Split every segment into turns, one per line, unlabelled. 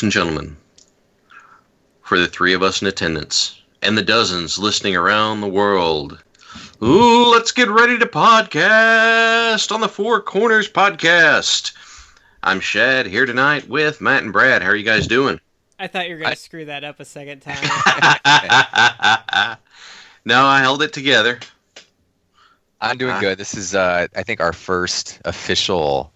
ladies and gentlemen, for the three of us in attendance and the dozens listening around the world. Ooh, let's get ready to podcast on the Four Corners podcast. I'm Shad here tonight with Matt and Brad. How are you guys doing?
I thought you were gonna I... screw that up a second time.
no, I held it together.
I'm doing uh, good. This is, uh, I think, our first official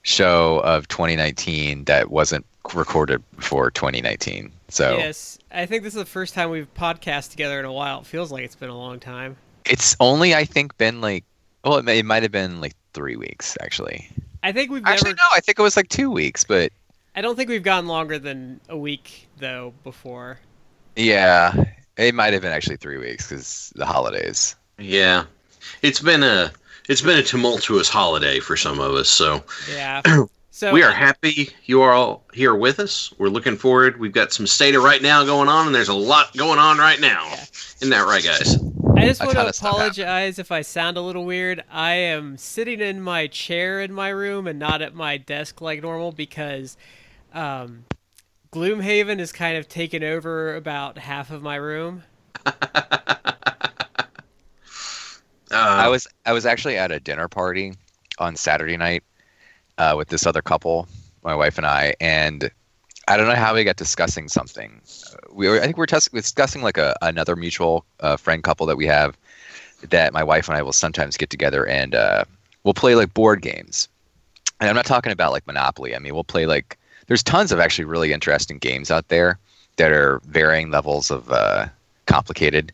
show of 2019 that wasn't recorded before 2019. So
yes, I think this is the first time we've podcast together in a while. It feels like it's been a long time.
It's only, I think, been like, well, it, may, it might have been like three weeks actually.
I think we've
actually
never...
no. I think it was like two weeks, but
I don't think we've gone longer than a week though before.
Yeah, it might have been actually three weeks because the holidays.
Yeah, it's been a it's been a tumultuous holiday for some of us. So
yeah. So
we are happy you are all here with us. We're looking forward. We've got some state right now going on, and there's a lot going on right now. Yeah. Isn't that right, guys?
I just want to apologize if I sound a little weird. I am sitting in my chair in my room and not at my desk like normal because um, Gloomhaven is kind of taken over about half of my room.
Uh, I was I was actually at a dinner party on Saturday night uh, with this other couple, my wife and I, and I don't know how we got discussing something. We were, I think we are discussing like a another mutual uh, friend couple that we have that my wife and I will sometimes get together and uh, we'll play like board games. And I'm not talking about like Monopoly. I mean, we'll play like there's tons of actually really interesting games out there that are varying levels of uh, complicated.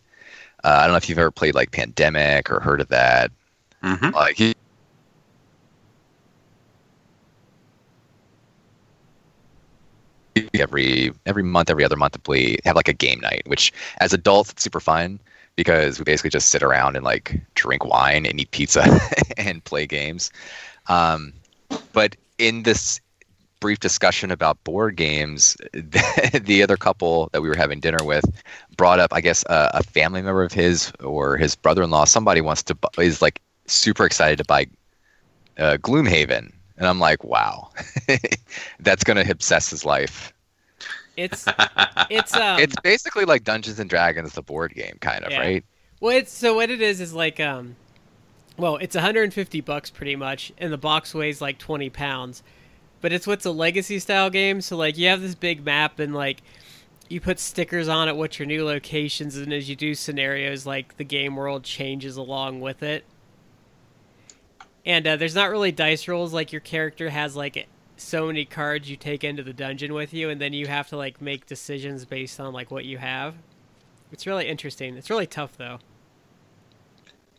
Uh, I don't know if you've ever played like Pandemic or heard of that.
Mm-hmm.
Like every every month, every other month, we have like a game night. Which as adults, it's super fun because we basically just sit around and like drink wine and eat pizza and play games. Um, but in this brief discussion about board games, the other couple that we were having dinner with brought up, I guess, uh, a family member of his or his brother-in-law. Somebody wants to is like super excited to buy uh, Gloomhaven, and I'm like, wow, that's gonna obsess his life.
It's it's um,
it's basically like Dungeons and Dragons, the board game, kind of, yeah. right?
Well, it's so what it is is like um, well, it's 150 bucks pretty much, and the box weighs like 20 pounds but it's what's a legacy style game. So like you have this big map and like you put stickers on it, what your new locations, and as you do scenarios, like the game world changes along with it. And uh, there's not really dice rolls. Like your character has like so many cards you take into the dungeon with you, and then you have to like make decisions based on like what you have. It's really interesting. It's really tough though.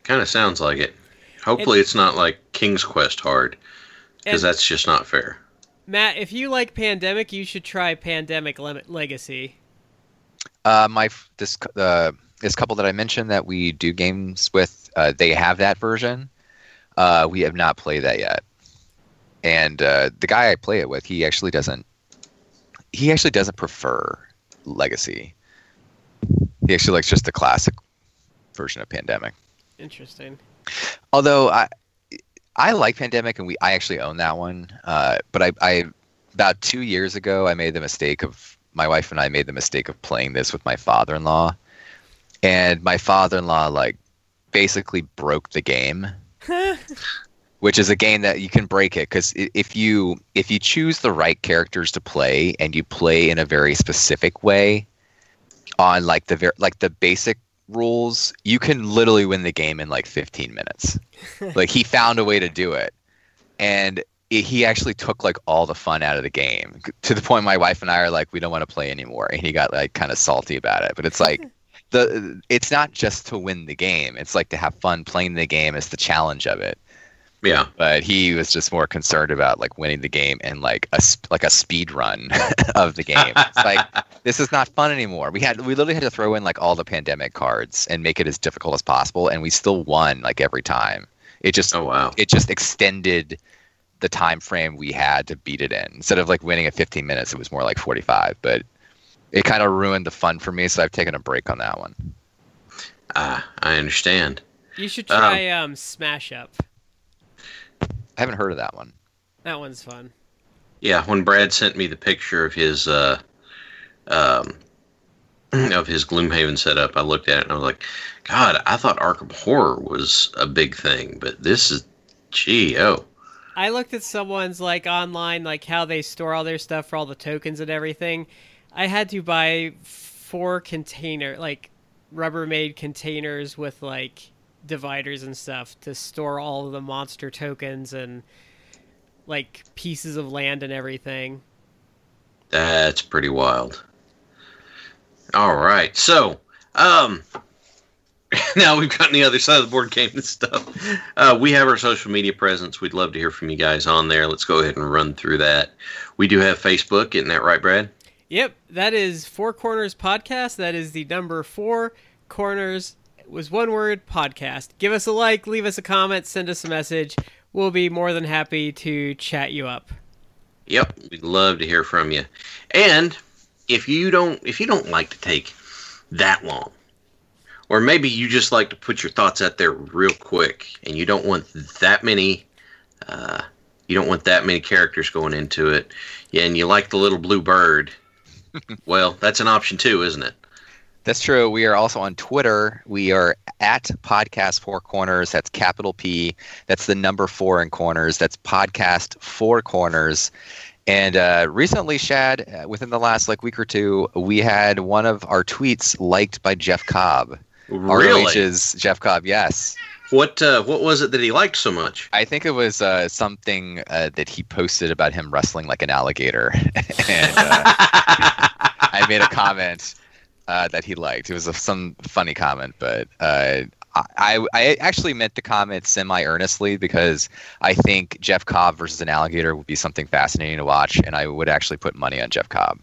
Kind of sounds like it. Hopefully, it's, it's not like King's Quest hard, because that's just not fair.
Matt, if you like Pandemic, you should try Pandemic Le- Legacy.
Uh, my this uh, this couple that I mentioned that we do games with, uh, they have that version. Uh, we have not played that yet, and uh, the guy I play it with, he actually doesn't. He actually doesn't prefer Legacy. He actually likes just the classic version of Pandemic.
Interesting.
Although I, I like Pandemic, and we I actually own that one. Uh, but I, I about two years ago, I made the mistake of my wife and I made the mistake of playing this with my father-in-law, and my father-in-law like basically broke the game. which is a game that you can break it because if you if you choose the right characters to play and you play in a very specific way on like the ver- like the basic rules, you can literally win the game in like 15 minutes. like he found a way to do it, and it, he actually took like all the fun out of the game to the point my wife and I are like, we don't want to play anymore, and he got like kind of salty about it. But it's like. the it's not just to win the game. It's like to have fun playing the game. It's the challenge of it.
Yeah.
But he was just more concerned about like winning the game and like a like a speed run of the game. It's like this is not fun anymore. We had we literally had to throw in like all the pandemic cards and make it as difficult as possible, and we still won like every time. It just
oh wow.
It just extended the time frame we had to beat it in. Instead of like winning at 15 minutes, it was more like 45. But it kind of ruined the fun for me, so I've taken a break on that one.
Ah, I understand.
You should try um, um Smash Up.
I haven't heard of that one.
That one's fun.
Yeah, when Brad sent me the picture of his uh, um, of his Gloomhaven setup, I looked at it and I was like, God, I thought Arkham Horror was a big thing, but this is, gee, oh.
I looked at someone's like online, like how they store all their stuff for all the tokens and everything. I had to buy four container, like Rubbermaid containers with like dividers and stuff to store all of the monster tokens and like pieces of land and everything.
That's pretty wild. All right, so um, now we've gotten the other side of the board game and stuff. Uh, we have our social media presence. We'd love to hear from you guys on there. Let's go ahead and run through that. We do have Facebook, isn't that right, Brad?
Yep, that is Four Corners Podcast. That is the number four corners was one word podcast. Give us a like, leave us a comment, send us a message. We'll be more than happy to chat you up.
Yep, we'd love to hear from you. And if you don't if you don't like to take that long, or maybe you just like to put your thoughts out there real quick, and you don't want that many, uh, you don't want that many characters going into it, yeah, and you like the little blue bird. well, that's an option too, isn't it?
That's true. We are also on Twitter. We are at Podcast Four Corners. That's capital P. That's the number four in corners. That's Podcast Four Corners. And uh, recently, Shad, uh, within the last like week or two, we had one of our tweets liked by Jeff Cobb.
Really?
ROH's Jeff Cobb, yes.
What uh, what was it that he liked so much?
I think it was uh, something uh, that he posted about him wrestling like an alligator, and uh, I made a comment uh, that he liked. It was a, some funny comment, but uh, I I actually meant to comment semi earnestly because I think Jeff Cobb versus an alligator would be something fascinating to watch, and I would actually put money on Jeff Cobb.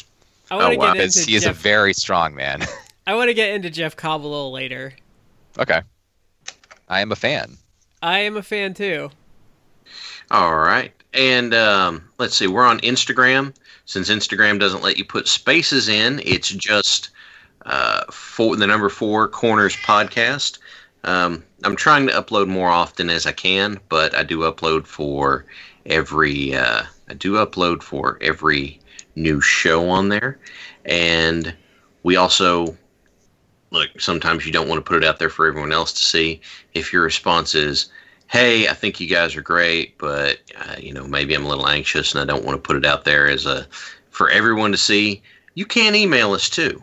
I want to
Oh, wow.
get
Because
into
he is
Jeff,
a very strong man.
I want to get into Jeff Cobb a little later.
okay, I am a fan.
I am a fan too.
All right. And um, let's see, we're on Instagram. Since Instagram doesn't let you put spaces in, it's just uh, for the number four corners podcast. Um, I'm trying to upload more often as I can, but I do upload for every uh, I do upload for every new show on there, and we also look. Sometimes you don't want to put it out there for everyone else to see. If your response is, hey, I think you guys are great, but uh, you know maybe I'm a little anxious and I don't want to put it out there as a for everyone to see. You can email us too.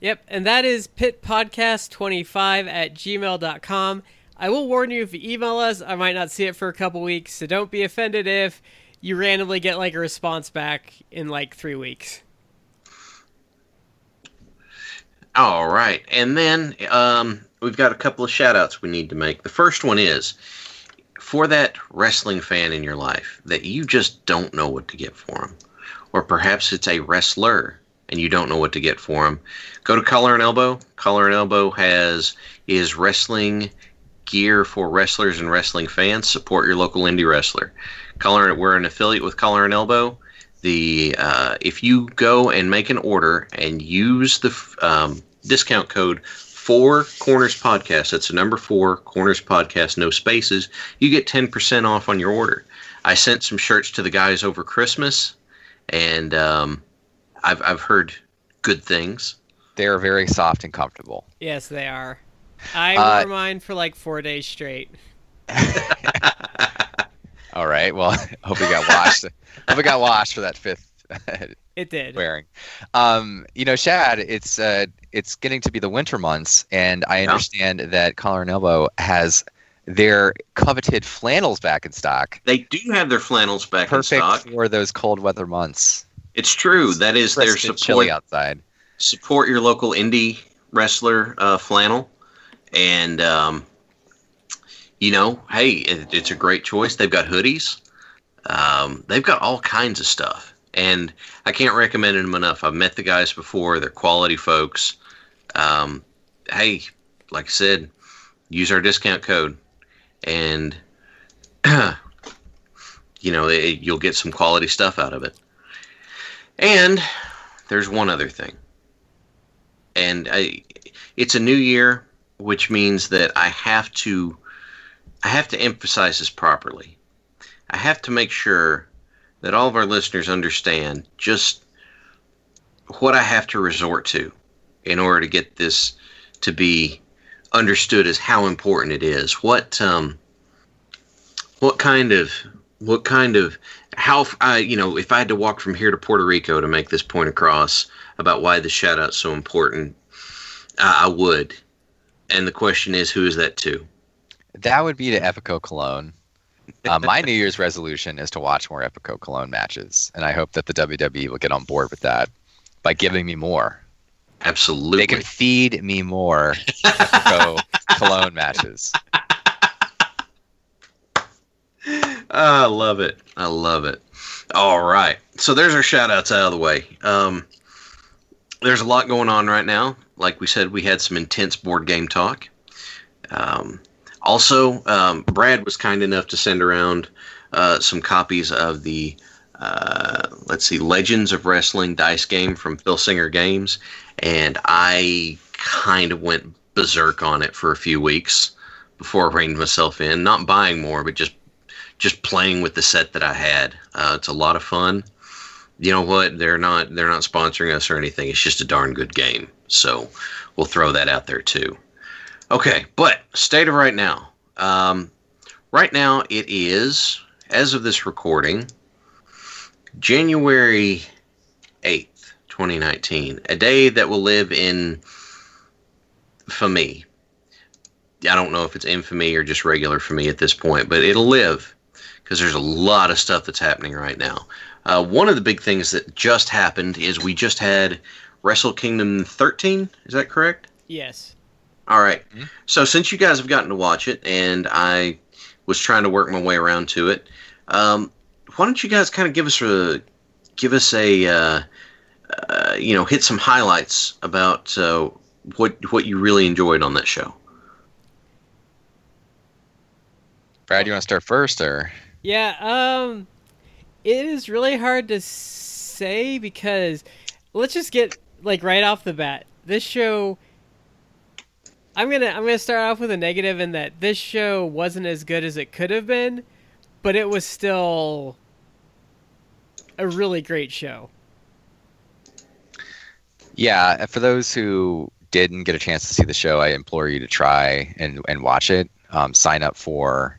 Yep, and that is pitpodcast25 at gmail.com. I will warn you if you email us, I might not see it for a couple weeks, so don't be offended if you randomly get like a response back in like three weeks.
All right, and then um, we've got a couple of shout outs we need to make. The first one is for that wrestling fan in your life that you just don't know what to get for them, or perhaps it's a wrestler and you don't know what to get for them. Go to Collar and Elbow. Collar and Elbow has is wrestling gear for wrestlers and wrestling fans. Support your local indie wrestler. Collar, we're an affiliate with Collar and Elbow. The uh, if you go and make an order and use the um, discount code four corners podcast that's the number four corners podcast no spaces you get 10% off on your order i sent some shirts to the guys over christmas and um, I've, I've heard good things
They are very soft and comfortable.
Yes, they are. I
Uh,
wore mine for like four days straight.
All right. Well, hope it got washed. hope it got washed for that fifth
It did.
wearing. Um, you know, Shad, it's uh, it's getting to be the winter months, and I
Yeah.
understand that Collar and Elbow has their coveted flannels back in stock.
they do have their flannels back
Perfect
in stock
for those cold weather months.
It's true. That is their support
chilly outside.
support your local indie wrestler uh, flannel. And um, you know hey it, it's a great choice. They've got hoodies. Um, they've got all kinds of stuff. And i can't recommend them enough. I've met the guys before. They're quality folks. Um, hey like i said use our discount code. And you know it, you'll get some quality stuff out of it and there's one other thing and I, it's a new year, which means that I have to, I have to emphasize this properly. I have to make sure that all of our listeners understand just what I have to resort to in order to get this to be understood as how important it is. What um, what kind of what kind of how I you know if I had to walk from here to Puerto Rico to make this point across about why the shout out's so important, uh, I would. And the question is, who is that to?
That would be to Epico Colón. Uh, my New Year's resolution is to watch more Epico Colón matches, and I hope that the WWE will get on board with that by giving me more.
Absolutely.
They can feed me more Epico Colón matches.
I love it. I love it. All right. So there's our shout outs out of the way. Um, there's a lot going on right now. Like we said, we had some intense board game talk. Um, also, um, Brad was kind enough to send around uh, some copies of the, uh, let's see, Legends of Wrestling dice game from Phil Singer Games. And I kind of went berserk on it for a few weeks before I reined myself in. Not buying more, but just just playing with the set that I had. Uh, it's a lot of fun. You know what? They're not they're not sponsoring us or anything. It's just a darn good game. So we'll throw that out there too. Okay, but state of right now. Um, right now it is as of this recording, January eighth, twenty nineteen. A day that will live in for me. I don't know if it's infamy or just regular for me at this point, but it'll live because there's a lot of stuff that's happening right now. Uh, one of the big things that just happened is we just had Wrestle Kingdom 13. Is that correct?
Yes.
All right. So since you guys have gotten to watch it, and I was trying to work my way around to it, um, why don't you guys kind of give us a give us a uh, uh, you know hit some highlights about uh, what what you really enjoyed on that show.
Brad, you want to start first, or
Yeah, um it is really hard to say because let's just get like right off the bat. This show I'm to I'm to start off with a negative in that this show wasn't as good as it could have been, but it was still a really great show.
Yeah, for those who didn't get a chance to see the show, I implore you to try and, and watch it. Um, sign up for.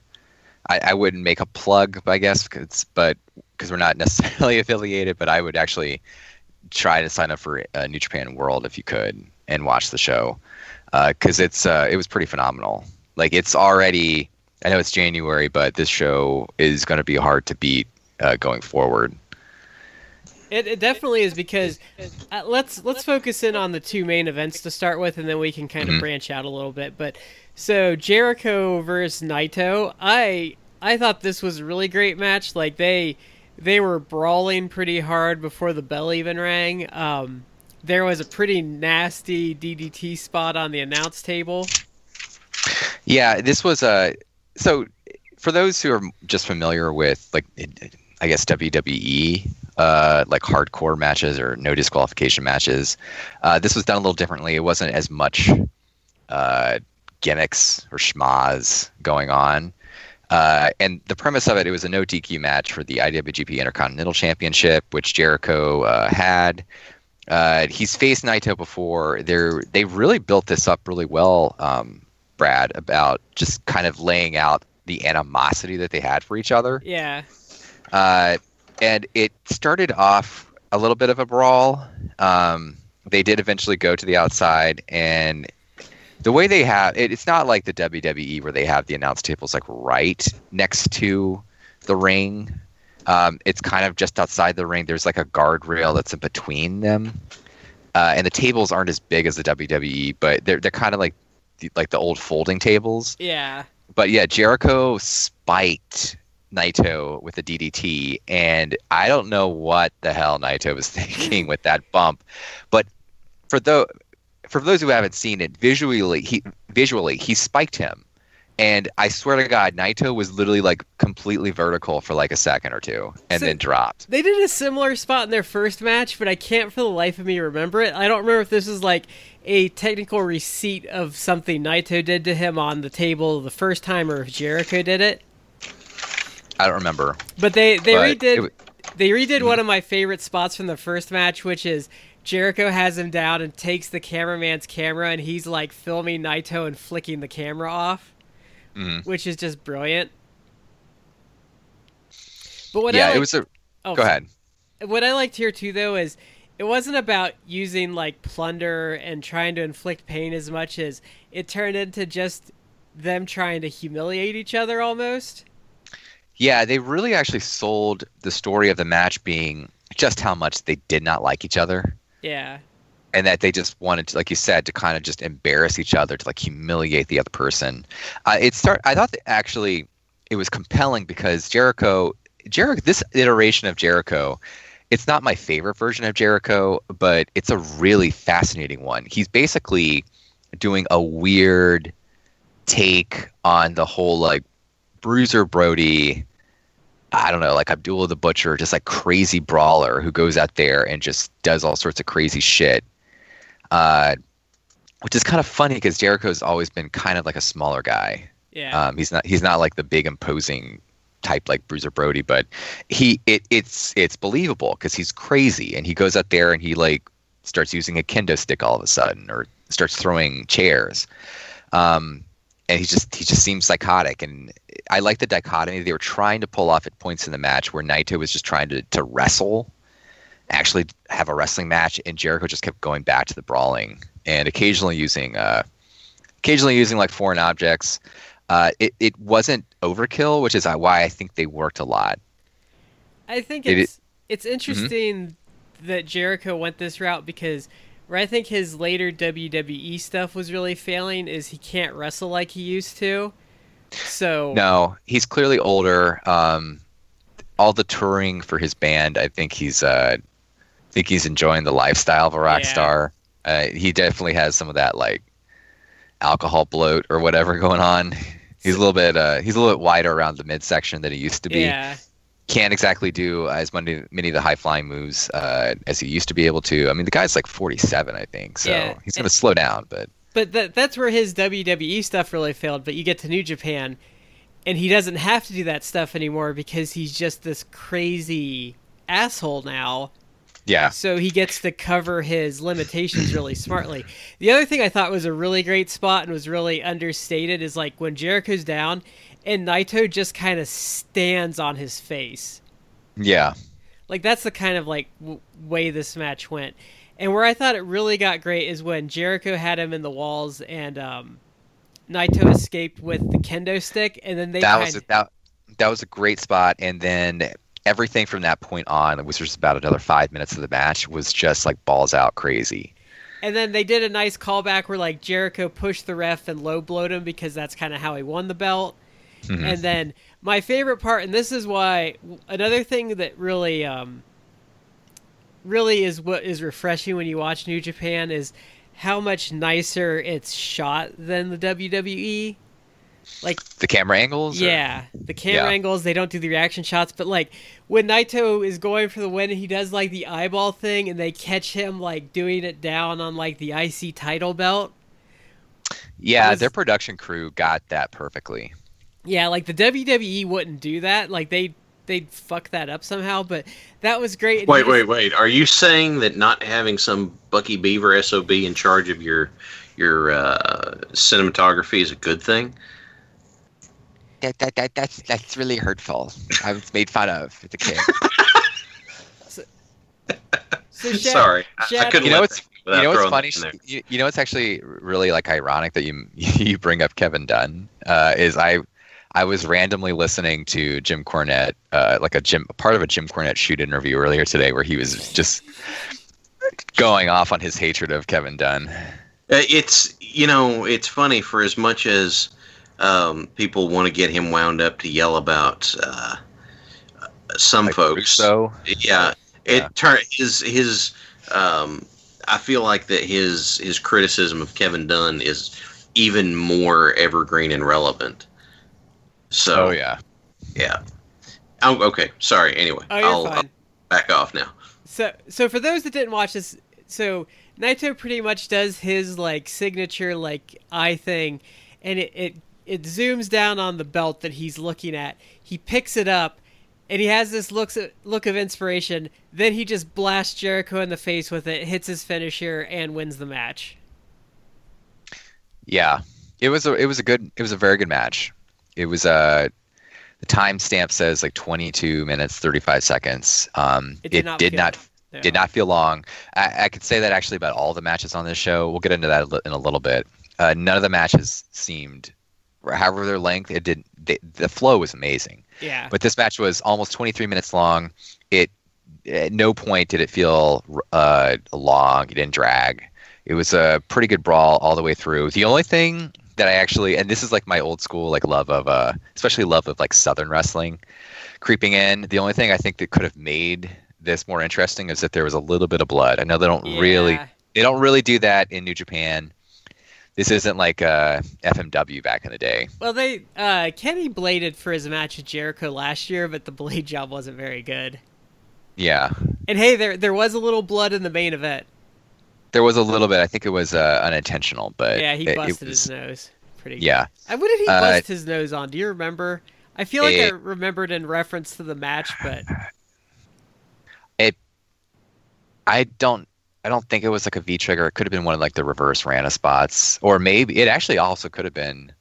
I, I wouldn't make a plug, I guess, cause, but because we're not necessarily affiliated, but I would actually try to sign up for uh, New Japan World if you could and watch the show because uh, it's uh, it was pretty phenomenal. Like it's already. I know it's January, but this show is going to be hard to beat uh, going forward.
It, it definitely is because uh, let's let's focus in on the two main events to start with, and then we can kind of
Mhm.
branch out a little bit. But so Jericho versus Naito, I I thought this was a really great match. Like they they were brawling pretty hard before the bell even rang. Um, there was a pretty nasty DDT spot on the announce table.
Yeah, this was a so for those who are just familiar with like I guess WWE uh, like hardcore matches or no disqualification matches, uh, this was done a little differently. It wasn't as much uh, gimmicks or schmoz going on. Uh, and the premise of it, it was a no DQ match for the IWGP Intercontinental Championship, which Jericho uh, had. Uh, he's faced Naito before. They're they really built this up really well, um, Brad, about just kind of laying out the animosity that they had for each other.
Yeah,
Uh, and it started off a little bit of a brawl. Um, they did eventually go to the outside, and the way they have it, it's not like the WWE where they have the announce tables like right next to the ring. Um, it's kind of just outside the ring. There's like a guardrail that's in between them, uh, and the tables aren't as big as the WWE, but they're they're kind of like the, like the old folding tables
yeah.
but yeah, Jericho spiked Naito with a DDT, and I don't know what the hell Naito was thinking with that bump. But for those for those who haven't seen it, visually he visually he spiked him, and I swear to God, Naito was literally like completely vertical for like a second or two, and
So-
then dropped.
They did a similar spot in their first match, but I can't for the life of me remember it. I don't remember if this is like a technical receipt of something Naito did to him on the table the first time, or if Jericho did it.
I don't remember.
But they they
But
redid
it
They redid mm-hmm. one of my favorite spots from the first match, which is Jericho has him down and takes the cameraman's camera, and he's like filming Naito and flicking the camera off,
Mhm.
which is just brilliant. But what
yeah,
I like,
it was a.
oh,
Go ahead.
What I liked here too, though, is it wasn't about using like plunder and trying to inflict pain as much as it turned into just them trying to humiliate each other almost.
Yeah, they really actually sold the story of the match being just how much they did not like each other.
Yeah.
and that they just wanted to, like you said, to kind of just embarrass each other, to like humiliate the other person. Uh, it start. I thought that actually it was compelling because Jericho, Jericho, this iteration of Jericho, it's not my favorite version of Jericho, but it's a really fascinating one. He's basically doing a weird take on the whole like Bruiser Brody. I don't know, like Abdullah the Butcher, just like crazy brawler who goes out there and just does all sorts of crazy shit uh, which is kind of funny because Jericho's always been kind of like a smaller guy.
Yeah.
Um, he's not he's not like the big imposing type like Bruiser Brody, but he it it's it's believable because he's crazy and he goes out there and he like starts using a kendo stick all of a sudden or starts throwing chairs. Um, and he just he just seems psychotic. And I like the dichotomy. They were trying to pull off at points in the match where Naito was just trying to to wrestle actually have a wrestling match and Jericho just kept going back to the brawling and occasionally using uh occasionally using like foreign objects. Uh it, it wasn't overkill which is why I think they worked a lot.
I think
It-
it's it's interesting that Jericho went this route because where I think his later WWE stuff was really failing is he can't wrestle like he used to. So
no he's clearly older. Um all the touring for his band I think he's uh I think he's enjoying the lifestyle of a rock
Yeah.
star. Uh, he definitely has some of that like alcohol bloat or whatever going on. He's a little bit uh he's a little bit wider around the midsection than he used to be.
Yeah,
can't exactly do as many many of the high flying moves uh, as he used to be able to. I mean, the guy's like 47, I think, so
Yeah.
he's going to slow down. But
but that that's where his WWE stuff really failed. But you get to New Japan, and he doesn't have to do that stuff anymore because he's just this crazy asshole now.
yeah,
so he gets to cover his limitations really smartly. The other thing I thought was a really great spot and was really understated is like when Jericho's down and Naito just kind of stands on his face.
yeah,
Like that's the kind of like w- way this match went. And where I thought it really got great is when Jericho had him in the walls and um, Naito escaped with the kendo stick, and then they
that was a, that that was a great spot. And then everything from that point on, which was about another five minutes of the match, was just like balls out crazy.
And then they did a nice callback where like Jericho pushed the ref and low blowed him because that's kind of how he won the belt.
Mhm.
And then my favorite part, and this is why another thing that really, um, really is what is refreshing when you watch New Japan is how much nicer it's shot than the WWE. Like
The camera angles, or-
yeah, the camera
Yeah.
angles, they don't do the reaction shots, but like when Naito is going for the win and he does like the eyeball thing and they catch him like doing it down on like the IC title belt.
yeah,
was-
their production crew got that perfectly.
Yeah, like the WWE wouldn't do that. Like they they'd fuck that up somehow, but that was great.
Wait, wait, wait. Are you saying that not having some Bucky Beaver SOB in charge of your your uh, cinematography is a good thing?
That, that, that that's that's really hurtful. I was made fun of as a kid.
So Shad-
Sorry, I, I couldn't
You know what's-
that go without
you know what's funny?
that in there.
You, you know what's actually really like ironic that you you bring up Kevin Dunn uh, is I I was randomly listening to Jim Cornette uh, like a Jim part of a Jim Cornette shoot interview earlier today where he was just going off on his hatred of Kevin Dunn.
Uh, It's you know it's funny for as much as um, people want to get him wound up to yell about uh, some
Like
folks.
Russo.
yeah, it
Yeah.
his his. Um, I feel like that his his criticism of Kevin Dunn is even more evergreen and relevant. So
Oh yeah.
yeah. Oh, okay. Sorry. Anyway,
Oh, you're
I'll, I'll back off now.
So, so for those that didn't watch this, so Naito pretty much does his like signature like eye thing, and it it it zooms down on the belt that he's looking at. He picks it up, and he has this looks look of inspiration. Then he just blasts Jericho in the face with it, hits his finisher, and wins the match.
Yeah, it was a it was a good it was a very good match. It was a uh, the timestamp says like 22 minutes 35 seconds. Um,
It did
it
not
did not
Yeah.
did not feel long. I, I could say that actually about all the matches on this show. We'll get into that in a little bit. Uh, none of the matches seemed, however their length, it did. They, the flow was amazing.
Yeah.
But this match was almost 23 minutes long. It at no point did it feel uh, long. It didn't drag. It was a pretty good brawl all the way through. The only thing that I actually, and this is like my old school like love of, uh, especially love of like Southern wrestling, creeping in. The only thing I think that could have made this more interesting is that there was a little bit of blood. I know they don't really, they don't really do that in New Japan. This isn't like uh, FMW back in the day.
Well, they uh, Kenny bladed for his match with Jericho last year, but the blade job wasn't very good.
Yeah,
And hey, there there was a little blood in the main event.
There was a little bit. I think it was uh, unintentional, but
Yeah, he
it- it
busted
was-
his nose. Pretty. good.
Yeah,
Uh, what did he
Uh,
bust his nose on? Do you remember? I feel like I remembered in reference to the match, but it.
I don't. I don't think it was like a V trigger. It could have been one of like the reverse Rana spots, or maybe it actually also could have been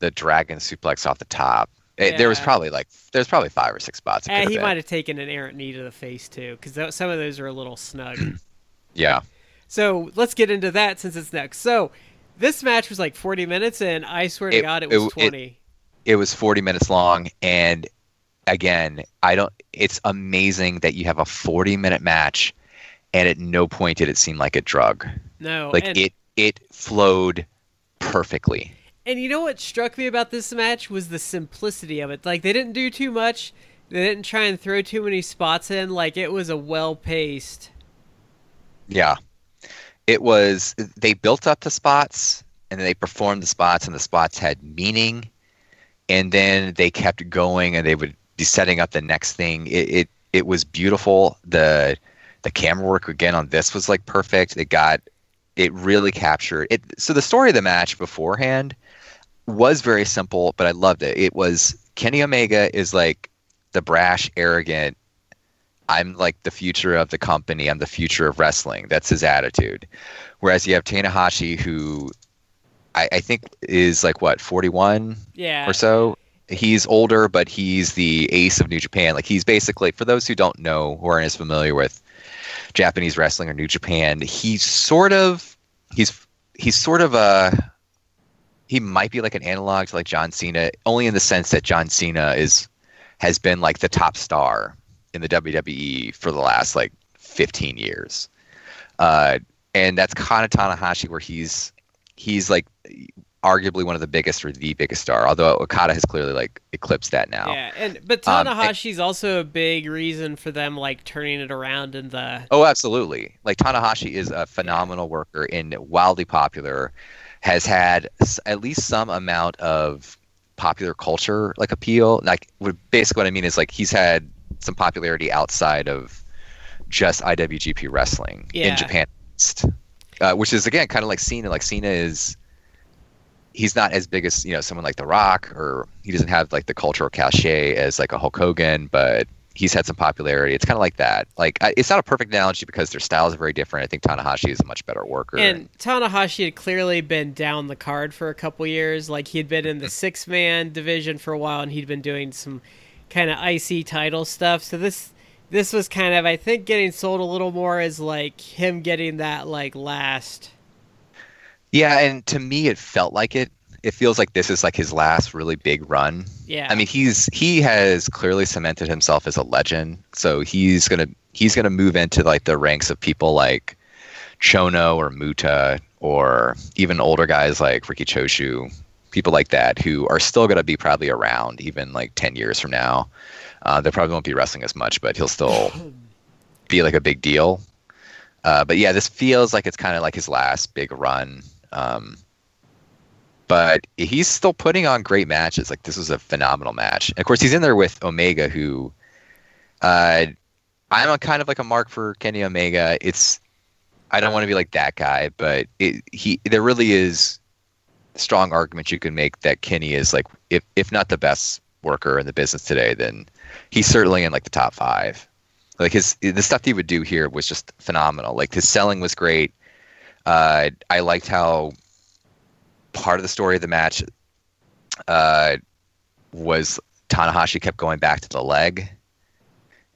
the dragon suplex off the top. It, There was probably like there's probably five or six spots. It
eh, he
been.
might have taken an errant knee to the face too, because some of those are a little snug.
Yeah,
so let's get into that since it's next. So this match was like 40 minutes, and I swear to
It-
God, it
it-
was
it-
20.
it was 40 minutes long, and again, I don't. It's amazing that you have a 40 minute match, and at no point did it seem like a drug.
no,
Like
and,
it, it flowed perfectly.
and you know what struck me about this match was the simplicity of it. Like they didn't do too much. They didn't try and throw too many spots in. Like it was a well paced.
Yeah. It was they built up the spots and then they performed the spots and the spots had meaning and then they kept going and they would be setting up the next thing. It it, it was beautiful. The the camera work again on this was like perfect. It got it really captured it so the story of the match beforehand was very simple, but I loved it. It was Kenny Omega is like the brash, arrogant I'm like the future of the company. I'm the future of wrestling. That's his attitude. Whereas you have Tanahashi, who I, I think is like what 41
Yeah.
or so. He's older, but he's the ace of New Japan. Like he's basically, for those who don't know, who aren't as familiar with Japanese wrestling or New Japan, he's sort of he's he's sort of a he might be like an analog to like John Cena, only in the sense that John Cena is has been like the top star in the WWE for the last like 15 years. Uh, and that's Kana Tanahashi, where he's he's like arguably one of the biggest or the biggest star. Although Okada has clearly like eclipsed that now.
Yeah, and but
Um, and-
Tanahashi's also a big reason for them like turning it around in the
Oh, absolutely. Like Tanahashi is a phenomenal worker and wildly popular. Has had s- at least some amount of popular culture like appeal. Like basically what I mean is like he's had some popularity outside of just IWGP wrestling
Yeah.
in Japan, uh, which is again kind of like Cena. Like Cena is he's not as big as you know someone like The Rock, or he doesn't have like the cultural cachet as like a Hulk Hogan, but he's had some popularity. It's kind of like that. Like I, it's not a perfect analogy because their styles are very different. I think Tanahashi is a much better worker.
and Tanahashi had clearly been down the card for a couple years. Like he had been in the six man division for a while, and he'd been doing some kind of IC title stuff. So this this was kind of I think getting sold a little more as like him getting that like last.
yeah, and to me, it felt like it. It feels like this is like his last really big run.
Yeah,
I mean, he's he has clearly cemented himself as a legend. So he's gonna he's gonna move into like the ranks of people like Chono or Muta or even older guys like Riki Choshu, people like that who are still gonna be probably around even like ten years from now. Uh, they probably won't be wrestling as much, but he'll still be like a big deal. Uh, but yeah, this feels like it's kind of like his last big run. Um, but he's still putting on great matches. Like this was a phenomenal match. And of course, he's in there with Omega, who uh, I'm a kind of like a mark for Kenny Omega. It's I don't want to be like that guy, but it, he there really is strong argument you can make that Kenny is like if if not the best worker in the business today, then he's certainly in like the top five. Like his the stuff he would do here was just phenomenal. Like his selling was great. Uh, I liked how part of the story of the match uh, was Tanahashi kept going back to the leg,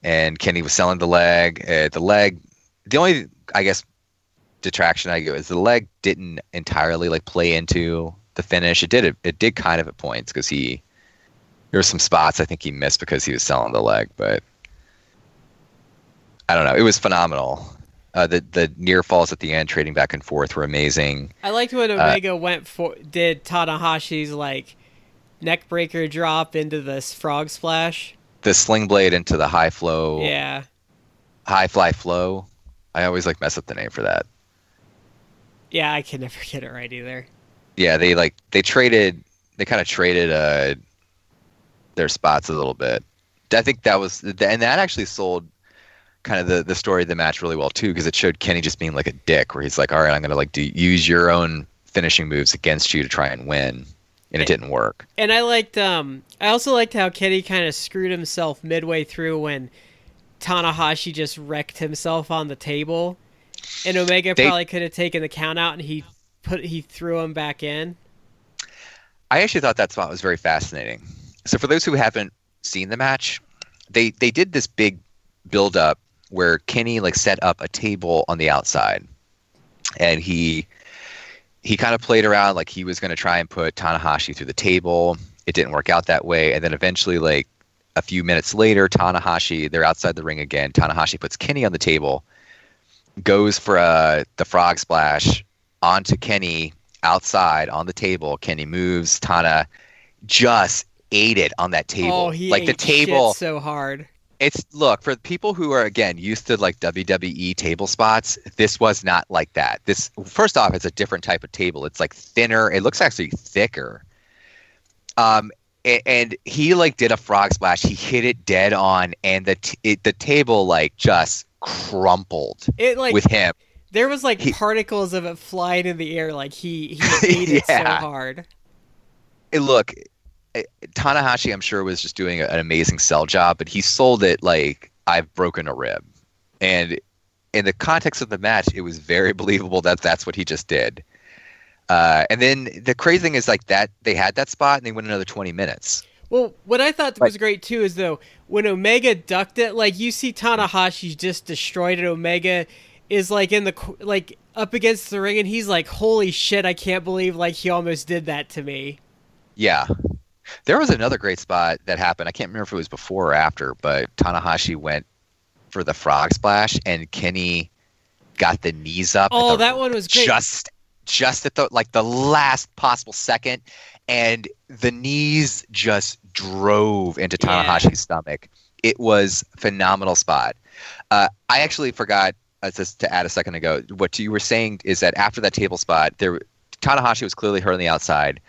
and Kenny was selling the leg. Uh, the leg, the only I guess detraction I go is the leg didn't entirely like play into the finish. It did it, it did kind of at points because he there were some spots I think he missed because he was selling the leg, but I don't know. It was phenomenal. Uh, the the near falls at the end, trading back and forth, were amazing.
I liked when Omega uh, went for did Tanahashi's like neck breaker drop into this frog splash.
The sling blade into the high flow.
Yeah.
High fly flow. I always like mess up the name for that.
Yeah, I can never get it right either.
Yeah, they like they traded. They kind of traded uh their spots a little bit. I think that was and that actually sold kind of the the story of the match really well too because it showed Kenny just being like a dick where he's like, all right, I'm gonna like do, use your own finishing moves against you to try and win, and it didn't work.
And I liked um I also liked how Kenny kind of screwed himself midway through when Tanahashi just wrecked himself on the table, and Omega they, probably could have taken the count out and he put he threw him back in.
I actually thought that spot was very fascinating. So for those who haven't seen the match, they they did this big build up where Kenny like set up a table on the outside, and he he kind of played around like he was going to try and put Tanahashi through the table. It didn't work out that way, and then eventually, like a few minutes later, Tanahashi they're outside the ring again. Tanahashi puts Kenny on the table, goes for uh, the frog splash onto Kenny outside on the table. Kenny moves. Tana just ate it on that table.
Oh, he
like the table
so hard
it's look for people who are again used to like WWE table spots. This was not like that. This first off, it's a different type of table. It's like thinner. It looks actually thicker. Um, and, and he like did a frog splash. He hit it dead on, and the t- it, the table like just crumpled.
It like
with him.
There was like he, particles of it flying in the air. Like he he ate yeah. it so hard.
It, look, Tanahashi, I'm sure, was just doing an amazing sell job, but he sold it like I've broken a rib. And in the context of the match, it was very believable that that's what he just did. Uh, and then the crazy thing is like that they had that spot and they went another 20 minutes.
Well, what I thought was great too is though when Omega ducked it, like you see Tanahashi just destroyed it. Omega is like in the like up against the ring, and he's like, "Holy shit! I can't believe like he almost did that to me."
Yeah, there was another great spot that happened. I can't remember if it was before or after, but Tanahashi went for the frog splash, and Kenny got the knees up.
Oh, that one was great.
Just, just at the like the last possible second, and the knees just drove into Tanahashi's yeah. stomach. It was phenomenal spot. Uh, I actually forgot uh, just to add a second ago. What you were saying is that after that table spot, there Tanahashi was clearly hurt on the outside.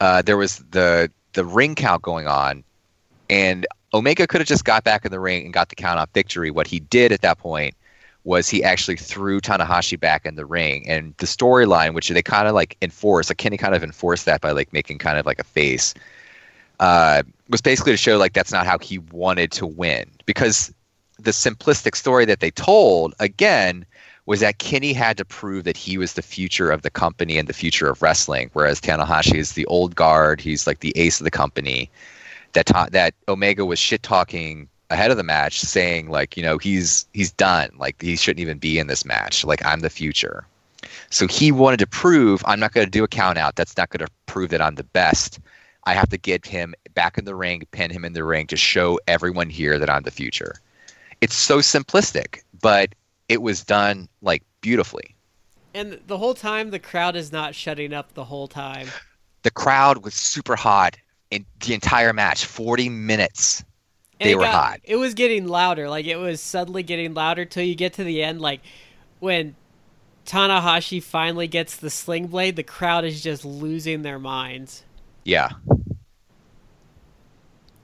Uh, there was the the ring count going on, and Omega could have just got back in the ring and got the count off victory. What he did at that point was he actually threw Tanahashi back in the ring, and the storyline, which they kind of like enforced, like Kenny kind of enforced that by like making kind of like a face, uh, was basically to show like that's not how he wanted to win because the simplistic story that they told again was that Kenny had to prove that he was the future of the company and the future of wrestling, whereas Tanahashi is the old guard. He's like the ace of the company. That ta- that Omega was shit talking ahead of the match, saying like, you know, he's he's done. Like he shouldn't even be in this match. Like I'm the future. So he wanted to prove I'm not going to do a count out. That's not going to prove that I'm the best. I have to get him back in the ring, pin him in the ring to show everyone here that I'm the future. It's so simplistic, but it was done like beautifully.
And the whole time, the crowd is not shutting up the whole time.
The crowd was super hot in the entire match. Forty minutes, and they were
got,
hot.
It was getting louder. Like it was suddenly getting louder till you get to the end. Like when Tanahashi finally gets the sling blade, the crowd is just losing their minds.
Yeah,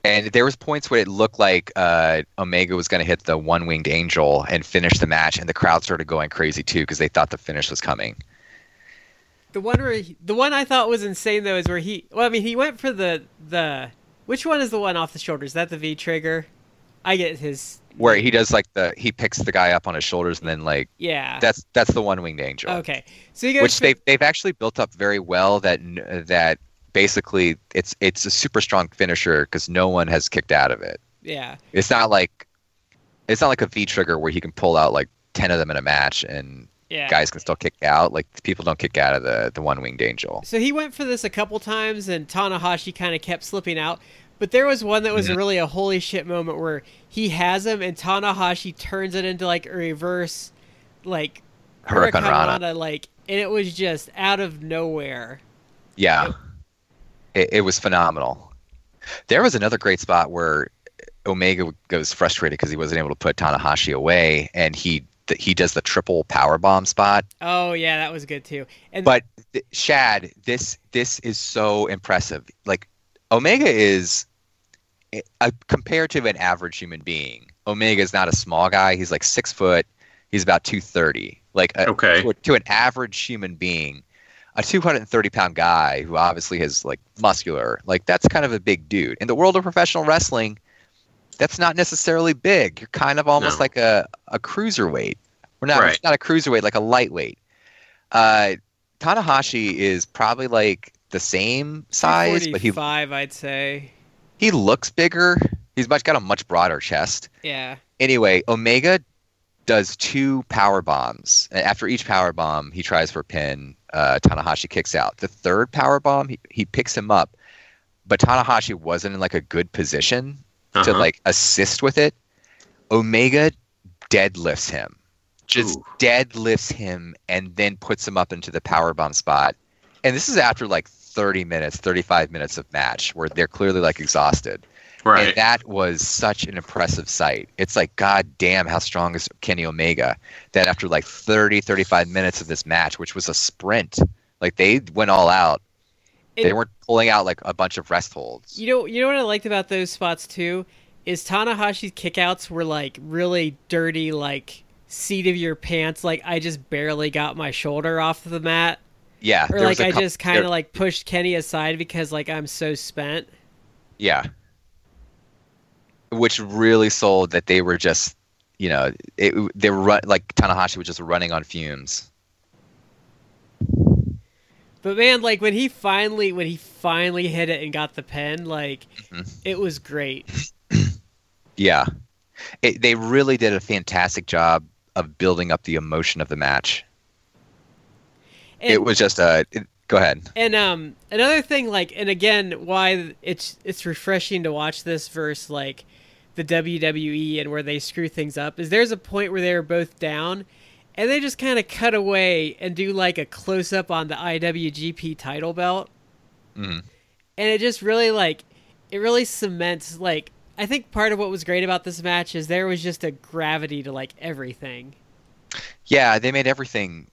and there was points where it looked like uh, Omega was going to hit the one winged angel and finish the match, and the crowd started going crazy too because they thought the finish was coming.
The one where he, the one I thought was insane though is where he well I mean he went for the the Which one is the one off the shoulders Is that the V trigger? I get his.
Where he does like the he picks the guy up on his shoulders and then like
Yeah.
that's that's the one winged angel.
okay. So you
which
for-
they've they've actually built up very well. That that basically it's it's a super strong finisher because no one has kicked out of it.
Yeah.
It's not like it's not like a V trigger where he can pull out like ten of them in a match and
Yeah.
guys can still kick out. Like people don't kick out of the the one winged angel.
So he went for this a couple times, and Tanahashi kind of kept slipping out. But there was one that was
Mhm.
really a holy shit moment where he has him, and Tanahashi turns it into like a reverse, like
Hurricane. Rana,
like, and it was just out of nowhere.
Yeah, it, it was phenomenal. There was another great spot where Omega goes frustrated because he wasn't able to put Tanahashi away, and he th- he does the triple power bomb spot.
Oh yeah, that was good too. And
But th- Shad, this this is so impressive. Like Omega is a, compared to an average human being. Omega is not a small guy. He's like six foot. He's about two thirty. Like a,
Okay.
to, to an average human being, a two hundred and thirty pound guy who obviously is like muscular. Like that's kind of a big dude. In the world of professional wrestling, that's not necessarily big. You're kind of almost
No.
like a a cruiserweight. We're not.
Right.
It's not a cruiserweight, like a lightweight. Uh, Tanahashi is probably like the same size, but he
five, I'd say.
he looks bigger. He's much got a much broader chest.
Yeah.
Anyway, Omega does two power bombs. After each power bomb, he tries for a pin. Uh, Tanahashi kicks out. The third power bomb, he, he picks him up, but Tanahashi wasn't in like a good position to
Uh-huh.
like assist with it. Omega deadlifts him, just
Ooh.
deadlifts him, and then puts him up into the power bomb spot. And this is after like 30 minutes, 35 minutes of match where they're clearly like exhausted.
Right.
And that was such an impressive sight. It's like, God damn, how strong is Kenny Omega? That after like 30, 35 minutes of this match, which was a sprint, like they went all out. they weren't pulling out like a bunch of rest holds.
You know, you know what I liked about those spots too is Tanahashi's kickouts were like really dirty, like seat of your pants. Like I just barely got my shoulder off the mat,
Yeah.
or like I
cou-
just kind of like pushed Kenny aside because like I'm so spent.
Yeah. Which really sold that they were just, you know, it, they were run, like Tanahashi was just running on fumes.
But man, like when he finally when he finally hit it and got the pen, like
Mhm.
it was great.
Yeah. It, they really did a fantastic job of building up the emotion of the match.
And,
it was just a. It, go ahead.
And um, another thing, like, and again, why it's it's refreshing to watch this versus like the WWE and where they screw things up is there's a point where they're both down, and they just kind of cut away and do like a close up on the IWGP title belt,
Mhm.
and it just really like it really cements like I think part of what was great about this match is there was just a gravity to like everything.
Yeah, they made everything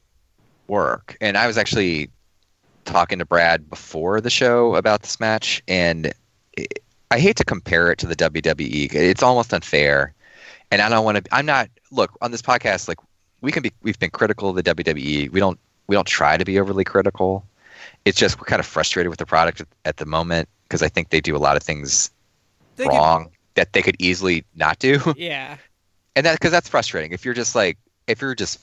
work. And I was actually talking to Brad before the show about this match, and it, I hate to compare it to the WWE. It's almost unfair, and I don't want to. I'm not. Look on this podcast, like we can be. We've been critical of the WWE. We don't. We don't try to be overly critical. It's just we're kind of frustrated with the product at, at the moment because I think they do a lot of things
They could-
wrong that they could easily not do.
yeah.
and that because that's frustrating if you're just like if you're just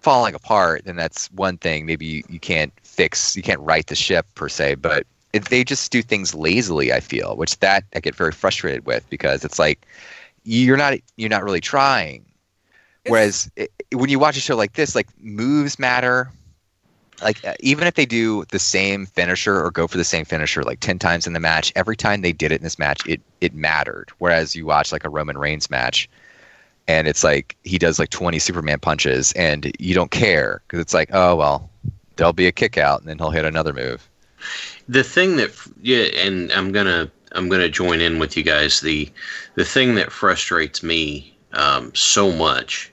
falling apart then that's one thing maybe you, you can't fix you can't right the ship per se but they just do things lazily i feel which that i get very frustrated with because it's like you're not you're not really trying. Whereas i when you watch a show like this like moves matter. Like uh, even if they do the same finisher or go for the same finisher like 10 times in the match every time they did it in this match it it mattered. Whereas you watch like a roman reigns match and it's like he does like 20 superman punches and you don't care because it's like oh well there'll be a kick out and then he'll hit another move
the thing that yeah and i'm gonna i'm gonna join in with you guys the the thing that frustrates me um, so much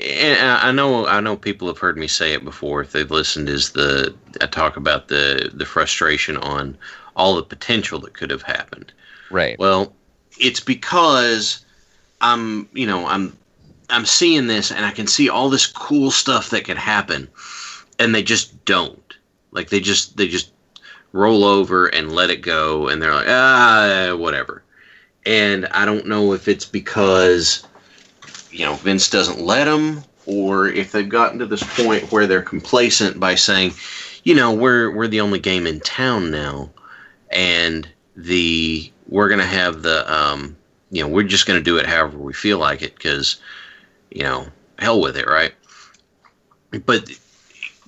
and I know I know people have heard me say it before if they've listened is the I talk about the the frustration on all the potential that could have happened.
right
Well, it's because I'm, you know, I'm I'm seeing this and I can see all this cool stuff that could happen and they just don't. Like they just they just roll over and let it go, and they're like, ah, whatever. And I don't know if it's because you know Vince doesn't let them, or if they've gotten to this point where they're complacent by saying, you know, we're we're the only game in town now, and the we're gonna have the um, you know we're just gonna do it however we feel like it because you know hell with it, right? But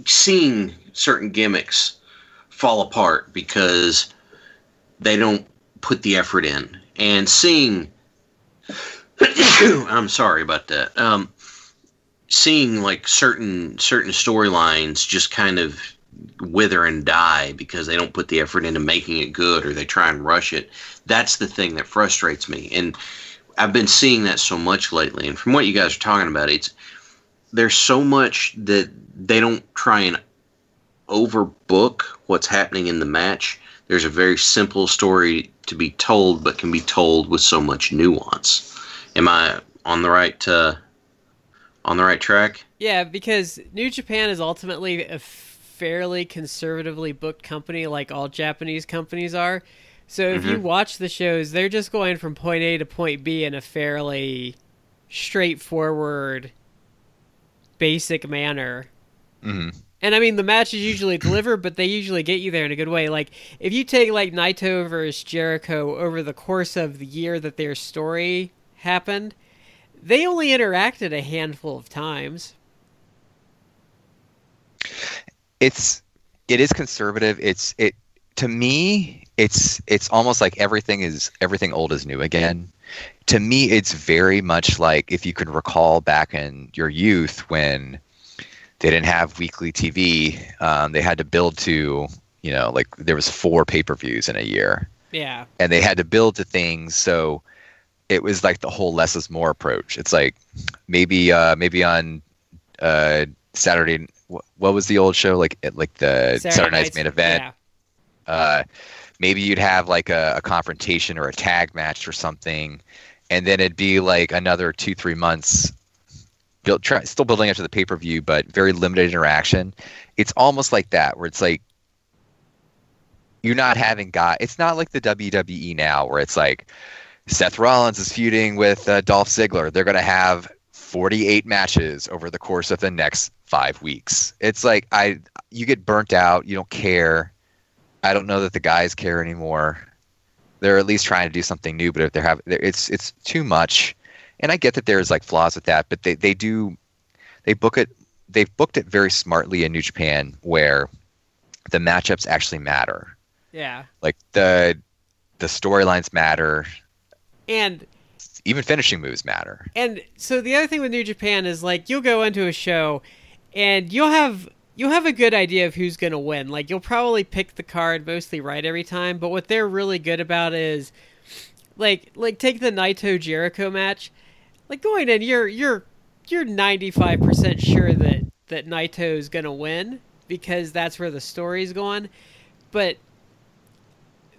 seeing certain gimmicks fall apart because they don't put the effort in, and seeing I'm sorry about that. Um, seeing like certain certain storylines just kind of wither and die because they don't put the effort into making it good or they try and rush it. That's the thing that frustrates me. And I've been seeing that so much lately. And from what you guys are talking about, it's there's so much that they don't try and overbook what's happening in the match. There's a very simple story to be told, but can be told with so much nuance. Am I on the right uh, on the right track?
Yeah, because New Japan is ultimately a fairly conservatively booked company, like all Japanese companies are. So if mm-hmm. you watch the shows, they're just going from point A to point B in a fairly straightforward, basic manner.
Mm-hmm.
And I mean, the matches usually deliver, but they usually get you there in a good way. Like, if you take, like, Naito versus Jericho over the course of the year that their story happened, they only interacted a handful of times.
It's it is conservative. It's it to me it's it's almost like everything is everything old is new again. To me it's very much like if you can recall back in your youth when they didn't have weekly TV, um, they had to build to you know like there was four pay-per-views in a year.
Yeah.
And they had to build to things so it was like the whole less is more approach. It's like maybe uh, maybe on uh, Saturday. What was the old show like? Like the Saturday, Saturday Night's main event. Yeah. Uh, maybe you'd have like a, a, confrontation or a tag match or something, and then it'd be like another two three months. Built, try, still building up to the pay per view, but very limited interaction. It's almost like that, where it's like you're not having got. It's not like the WWE now, where it's like Seth Rollins is feuding with uh, Dolph Ziggler. They're going to have 48 matches over the course of the next five weeks. It's like I, you get burnt out. You don't care. I don't know that the guys care anymore. They're at least trying to do something new, but if they're having, it's it's too much. And I get that there's like flaws with that, but they they do, they book it. They've booked it very smartly in New Japan, where the matchups actually matter.
Yeah.
Like the the storylines matter
and
even finishing moves matter.
And so the other thing with New Japan is like you'll go into a show and you'll have you'll have a good idea of who's going to win. Like you'll probably pick the card mostly right every time, but what they're really good about is like like take the Naito Jericho match. Like going in you're you're you're 95% sure that that Naito is to win because that's where the story's going. But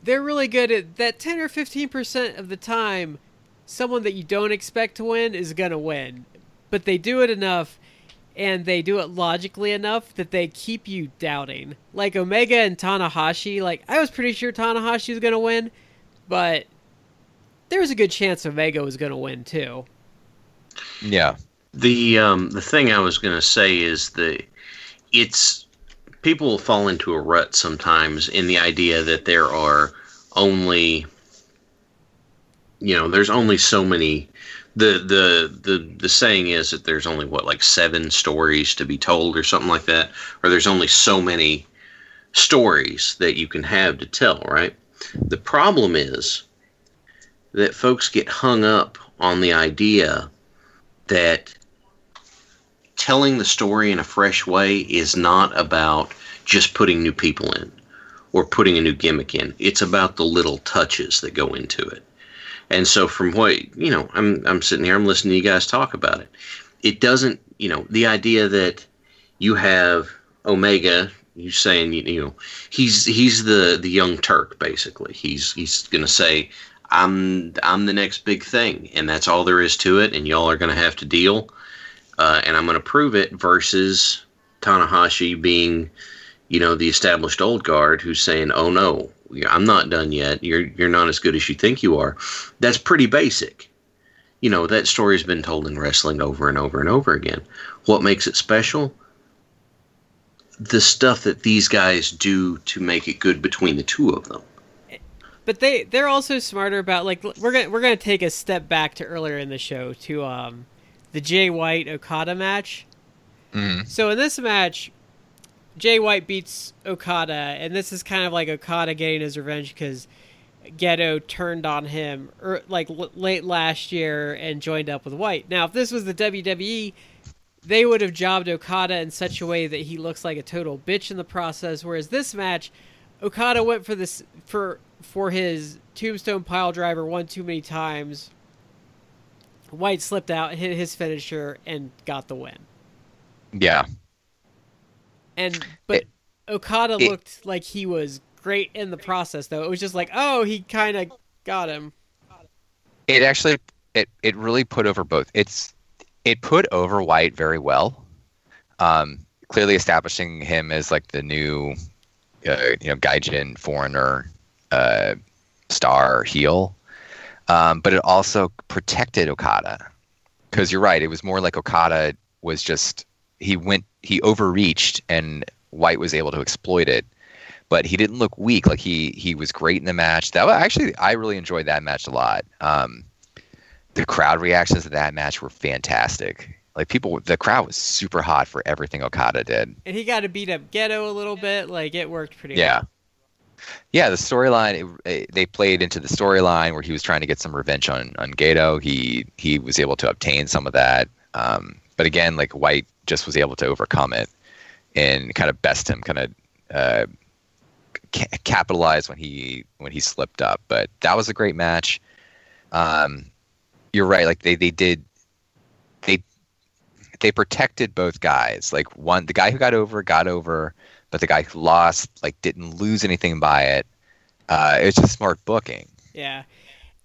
they're really good at that 10 or 15% of the time someone that you don't expect to win is going to win. But they do it enough and they do it logically enough that they keep you doubting. Like omega and tanahashi like i was pretty sure tanahashi was going to win but there was a good chance omega was going to win too
yeah.
The um the thing i was going to say is that it's people fall into a rut sometimes in the idea that there are only you know there's only so many the the the the saying is that there's only what like seven stories to be told or something like that or there's only so many stories that you can have to tell right? The problem is that folks get hung up on the idea that telling the story in a fresh way is not about just putting new people in or putting a new gimmick in. It's about the little touches that go into it. And so from what you know, I'm I'm sitting here, I'm listening to you guys talk about it. It doesn't, you know, the idea that you have Omega, you saying you, know, he's he's the the young Turk basically. He's he's gonna say, I'm I'm the next big thing, and that's all there is to it, and y'all are gonna have to deal. Uh, and I'm going to prove it versus Tanahashi being, you know, the established old guard who's saying, "Oh no, I'm not done yet. You're you're not as good as you think you are." That's pretty basic. You know, that story's been told in wrestling over and over and over again. What makes it special? The stuff that these guys do to make it good between the two of them.
But they they're also smarter about like we're gonna we're gonna take a step back to earlier in the show to um the Jay White Okada match.
Mhm.
So in this match, Jay White beats Okada, and this is kind of like Okada getting his revenge because Gedo turned on him er, like l- late last year and joined up with White. Now, if this was the WWE, they would have jobbed Okada in such a way that he looks like a total bitch in the process. Whereas this match, Okada went for this for for his tombstone pile driver one too many times. White slipped out, hit his finisher, and got the win.
Yeah.
And but
It-
Okada
it-
looked like he was great in the process, though. It was just like, oh, he kind of got him.
It actually it it really put over both. It's it put over White very well. Um, clearly establishing him as like the new, uh, you know, Gaijin foreigner uh, star heel. Um, but it also protected Okada because you're right. It was more like Okada was just he went he overreached and White was able to exploit it. But he didn't look weak. Like he he was great in the match. That was, actually I really enjoyed that match a lot. Um, the crowd reactions to that match were fantastic. Like people, the crowd was super hot for everything Okada did.
And he got to beat up Gedo a little bit. Like, it worked pretty
Yeah.
well.
Yeah, the storyline they played into the storyline where he was trying to get some revenge on on Gedo. He he was able to obtain some of that, um, but again, like White just was able to overcome it and kind of best him, kind of uh, ca- capitalize when he when he slipped up. But that was a great match. Um, you're right. Like they they did they they protected both guys. Like one, the guy who got over got over, but the guy who lost like didn't lose anything by it. Uh, it's just smart booking.
Yeah.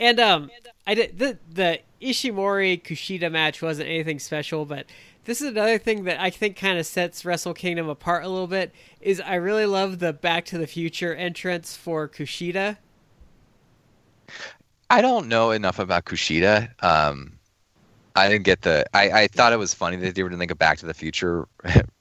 And um I did the the Ishimori Kushida match wasn't anything special, but this is another thing that I think kind of sets Wrestle Kingdom apart a little bit is I really love the Back to the Future entrance for Kushida.
I don't know enough about Kushida. Um, I didn't get the. I, I thought it was funny that they were doing like a Back to the Future.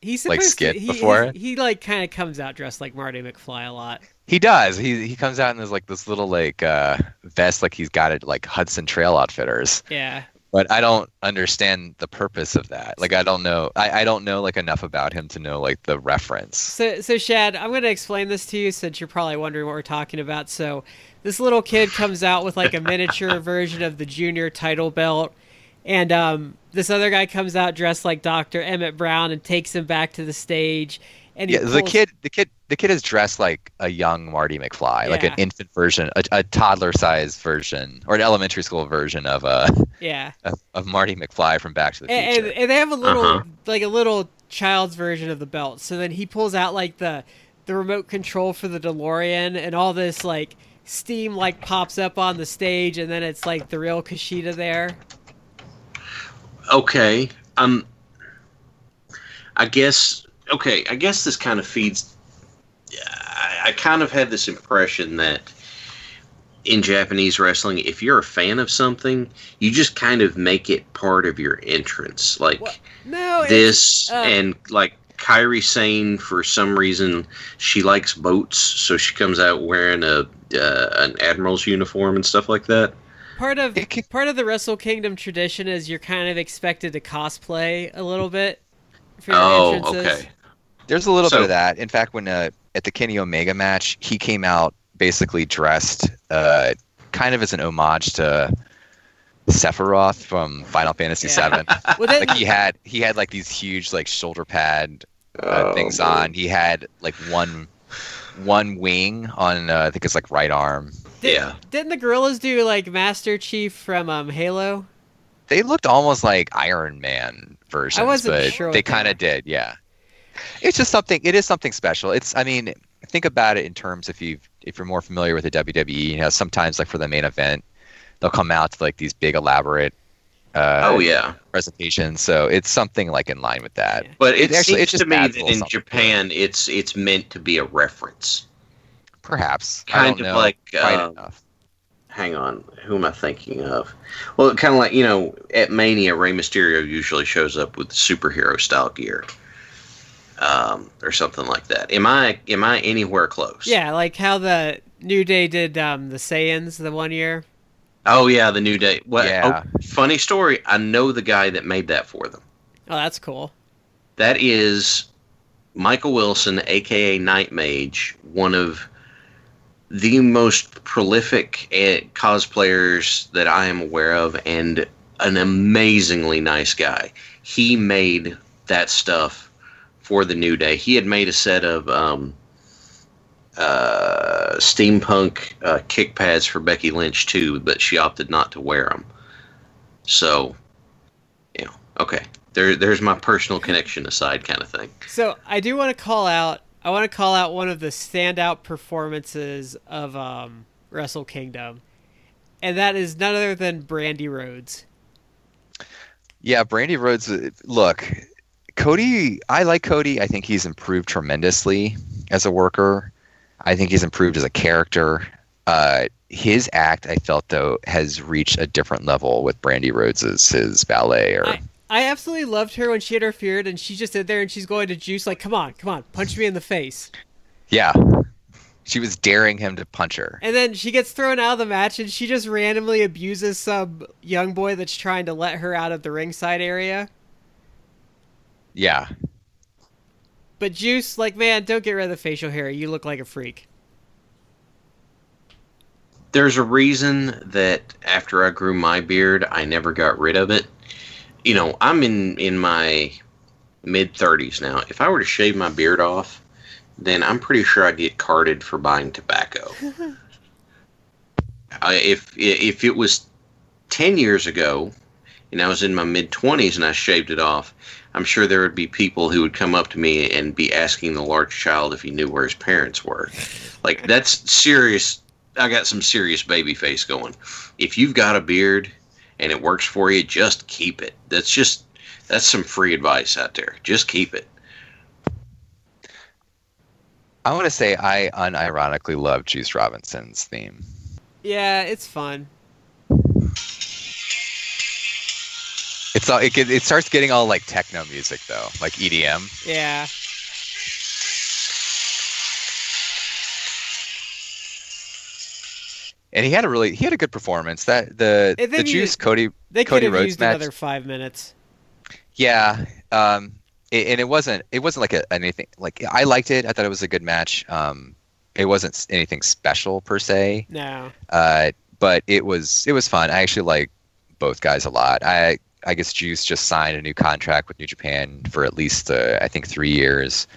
He's
Like skit
to, he,
before?
He, he like kind of comes out dressed like Marty McFly a lot.
he does. He he comes out in this like this little like uh, vest, like he's got it like Hudson Trail Outfitters.
Yeah.
But I don't understand the purpose of that. Like I don't know. I, I don't know like enough about him to know like the reference.
So, so Shad, I'm going to explain this to you since you're probably wondering what we're talking about. So, this little kid comes out with like a miniature version of the junior title belt, and um, this other guy comes out dressed like Doctor Emmett Brown and takes him back to the stage. And he
Yeah, the kid, the kid, the kid is dressed like a young Marty McFly, like an infant version, a, a toddler-sized version, or an elementary school version of uh
yeah,
of, of Marty McFly from Back to the
and,
Future.
and, and they have a little
Uh-huh.
like a little child's version of the belt. So then he pulls out like the the remote control for the DeLorean, and all this like steam like pops up on the stage, and then it's like the real Kushida there.
Okay. Um. I guess. Okay. I guess this kind of feeds. I, I kind of had this impression that in Japanese wrestling, if you're a fan of something, you just kind of make it part of your entrance. Like?
No,
this,
uh,
and like Kairi Sane, for some reason, she likes boats, so she comes out wearing a uh, an admiral's uniform and stuff like that.
Part of
can-
part of the Wrestle Kingdom tradition is you're kind of expected to cosplay a little bit for your
Oh,
entrances.
okay.
There's a little
So-
bit of that. In fact, when uh, at the Kenny Omega match, he came out basically dressed uh, kind of as an homage to Sephiroth from Final Fantasy
Yeah.
VII.
Well, then,
like he had he had like these huge like shoulder pad uh,
Oh,
things
boy.
on. He had like one one wing on uh, I think it's like right arm.
Did,
Yeah.
didn't the Guerrillas do like Master Chief from um, Halo?
They looked almost like Iron Man versions, I
wasn't
but
sure
they
they
kind of did. Yeah, it's just something. It is something special. It's. I mean, think about it in terms if you if you're more familiar with the WWE. You know, sometimes like for the main event, they'll come out to like these big elaborate uh,
oh yeah,
presentation. So it's something like in line with that.
But it,
It actually-
seems
it just
to me that in
something.
Japan, it's it's meant to be a reference.
Perhaps. I
Kind
don't
of
know
like,
quite
uh,
enough.
Hang on, who am I thinking of? Well, kind of like you know, at Mania, Rey Mysterio usually shows up with superhero style gear, um, or something like that. Am I am I anywhere close?
Yeah, like how the New Day did um, the Saiyans the one year.
Oh yeah, the New Day. What?
Yeah.
Oh, funny story. I know the guy that made that for them.
Oh, that's cool.
That is Michael Wilson, aka Night Mage, one of the most prolific eh, cosplayers that I am aware of, and an amazingly nice guy. He made that stuff for the New Day. He had made a set of um, uh, steampunk uh, kick pads for Becky Lynch too, but she opted not to wear them. So, you know, okay. There, there's my personal connection aside, kind of thing.
So I do want to call out. I want to call out one of the standout performances of um, Wrestle Kingdom, and that is none other than Brandi Rhodes.
Yeah, Brandi Rhodes. uh, Look, Cody. I like Cody. I think he's improved tremendously as a worker. I think he's improved as a character. Uh, his act, I felt though, has reached a different level with Brandi Rhodes's his ballet. Or
I, I absolutely loved her when she interfered, and she just stood there and she's going to Juice like, "Come on, come on, punch me in the face."
yeah, she was daring him to punch her.
And then she gets thrown out of the match, and she just randomly abuses some young boy that's trying to let her out of the ringside area.
Yeah,
But Juice, like, man, don't get rid of the facial hair. You look like a freak.
There's a reason that after I grew my beard, I never got rid of it. You know, I'm in in my mid 30s now. If I were to shave my beard off, then I'm pretty sure I'd get carded for buying tobacco. I, if if it was 10 years ago and I was in my mid 20s and I shaved it off, I'm sure there would be people who would come up to me and be asking the large child if he knew where his parents were. Like that's serious. I got some serious baby face going. If you've got a beard and it works for you, just keep it. That's just that's some free advice out there. Just keep it.
I want to say I unironically love Juice Robinson's theme.
Yeah, it's fun.
It's all it, get- it starts getting all like techno music though, like E EDM.
Yeah.
And he had a really he had a good performance. That the the Juice Cody
They
Cody
could have
Rhodes
used
match-
another five minutes.
Yeah, um, it, and it wasn't it wasn't like a, anything like I liked it. I thought it was a good match. Um, it wasn't anything special per se,
No.
uh, but it was it was fun. I actually like both guys a lot. I I guess Juice just signed a new contract with New Japan for at least uh, I think three years.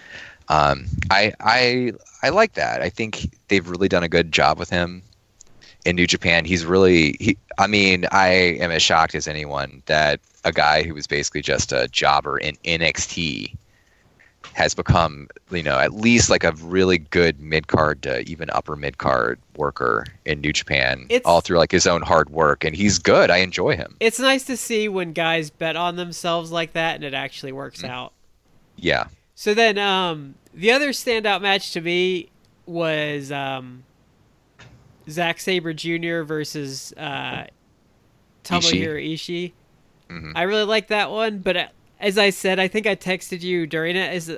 Um, I I I like that. I think they've really done a good job with him in New Japan. He's really he. I mean, I am as shocked as anyone that a guy who was basically just a jobber in NXT has become, you know, at least like a really good mid card to even upper mid card worker in New Japan,
It's-
all through like his own hard work, and he's good. I enjoy him.
It's nice to see when guys bet on themselves like that and it actually works
Mm.
out.
Yeah,
So then, um, the other standout match to me was um, Zack Sabre Jr. versus uh, Tomohiro Ishii.
Mhm.
I really like that one, but uh, as I said, I think I texted you during it. Is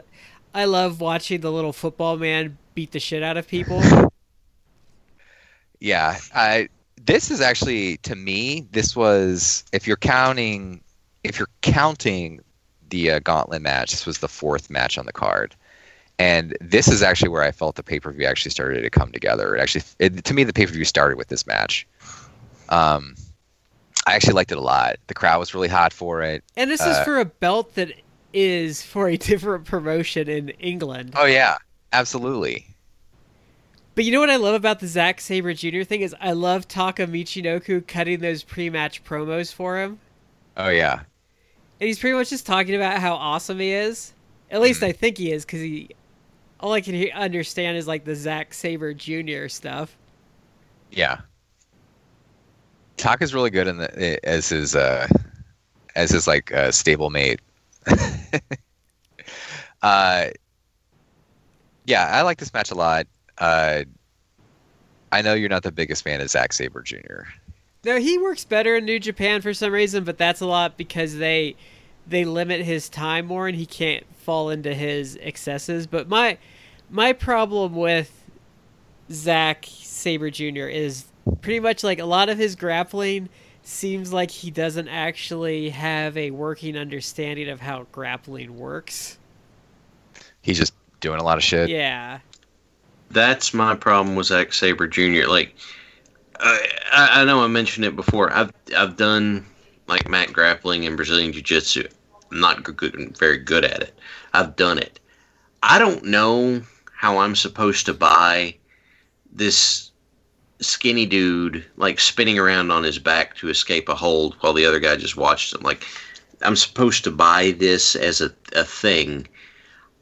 I love watching the little football man beat the shit out of people.
yeah. I this is actually to me this was if you're counting if you're counting the uh, gauntlet match, this was the fourth match on the card. And this is actually where I felt the pay per view actually started to come together. It actually, it, to me, the pay per view started with this match. Um, I actually liked it a lot. The crowd was really hot for it.
and this is
Uh,
for a belt that is for a different promotion in England.
Oh yeah, absolutely.
But you know what I love about the Zack Sabre Jr. thing is I love Taka Michinoku cutting those pre-match promos for him,
Oh yeah,
and he's pretty much just talking about how awesome he is. At least I think he is, because he all I can he- understand is like the Zack Sabre Jr. stuff.
yeah. Taka's really good in the as his uh, as his like uh, stablemate. uh, yeah, I like this match a lot. Uh, I know you're not the biggest fan of Zack Sabre Jr.
No, he works better in New Japan for some reason, but that's a lot because they they limit his time more and he can't fall into his excesses. But my my problem with Zack Sabre Jr. is pretty much like a lot of his grappling seems like he doesn't actually have a working understanding of how grappling works.
He's just doing a lot of shit.
Yeah.
That's my problem with Zack Sabre Jr. Like, I, I know I mentioned it before. I've I've done like mat grappling and Brazilian Jiu Jitsu. I'm not good, very good at it. I've done it. I don't know how I'm supposed to buy this skinny dude like spinning around on his back to escape a hold while the other guy just watches him. Like I'm supposed to buy this as a, a thing.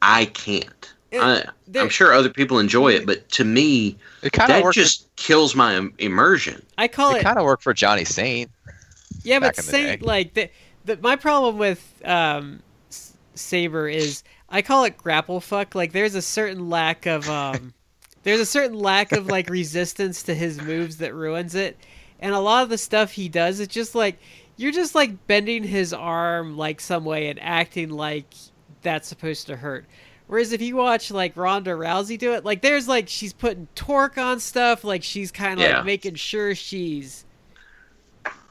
I can't. I, I'm sure other people enjoy it, but to me,
It kind of
that
worked.
just kills my immersion.
I call
it
it
kind of worked for Johnny Saint.
Yeah, but
back in
Saint like the, the my problem with um S- Sabre is I call it grapple fuck. Like there's a certain lack of um there's a certain lack of like resistance to his moves that ruins it. And a lot of the stuff he does it's just like you're just like bending his arm like some way and acting like that's supposed to hurt. Whereas if you watch like Ronda Rousey do it, like there's like she's putting torque on stuff, like she's kind of
Yeah.
like making sure she's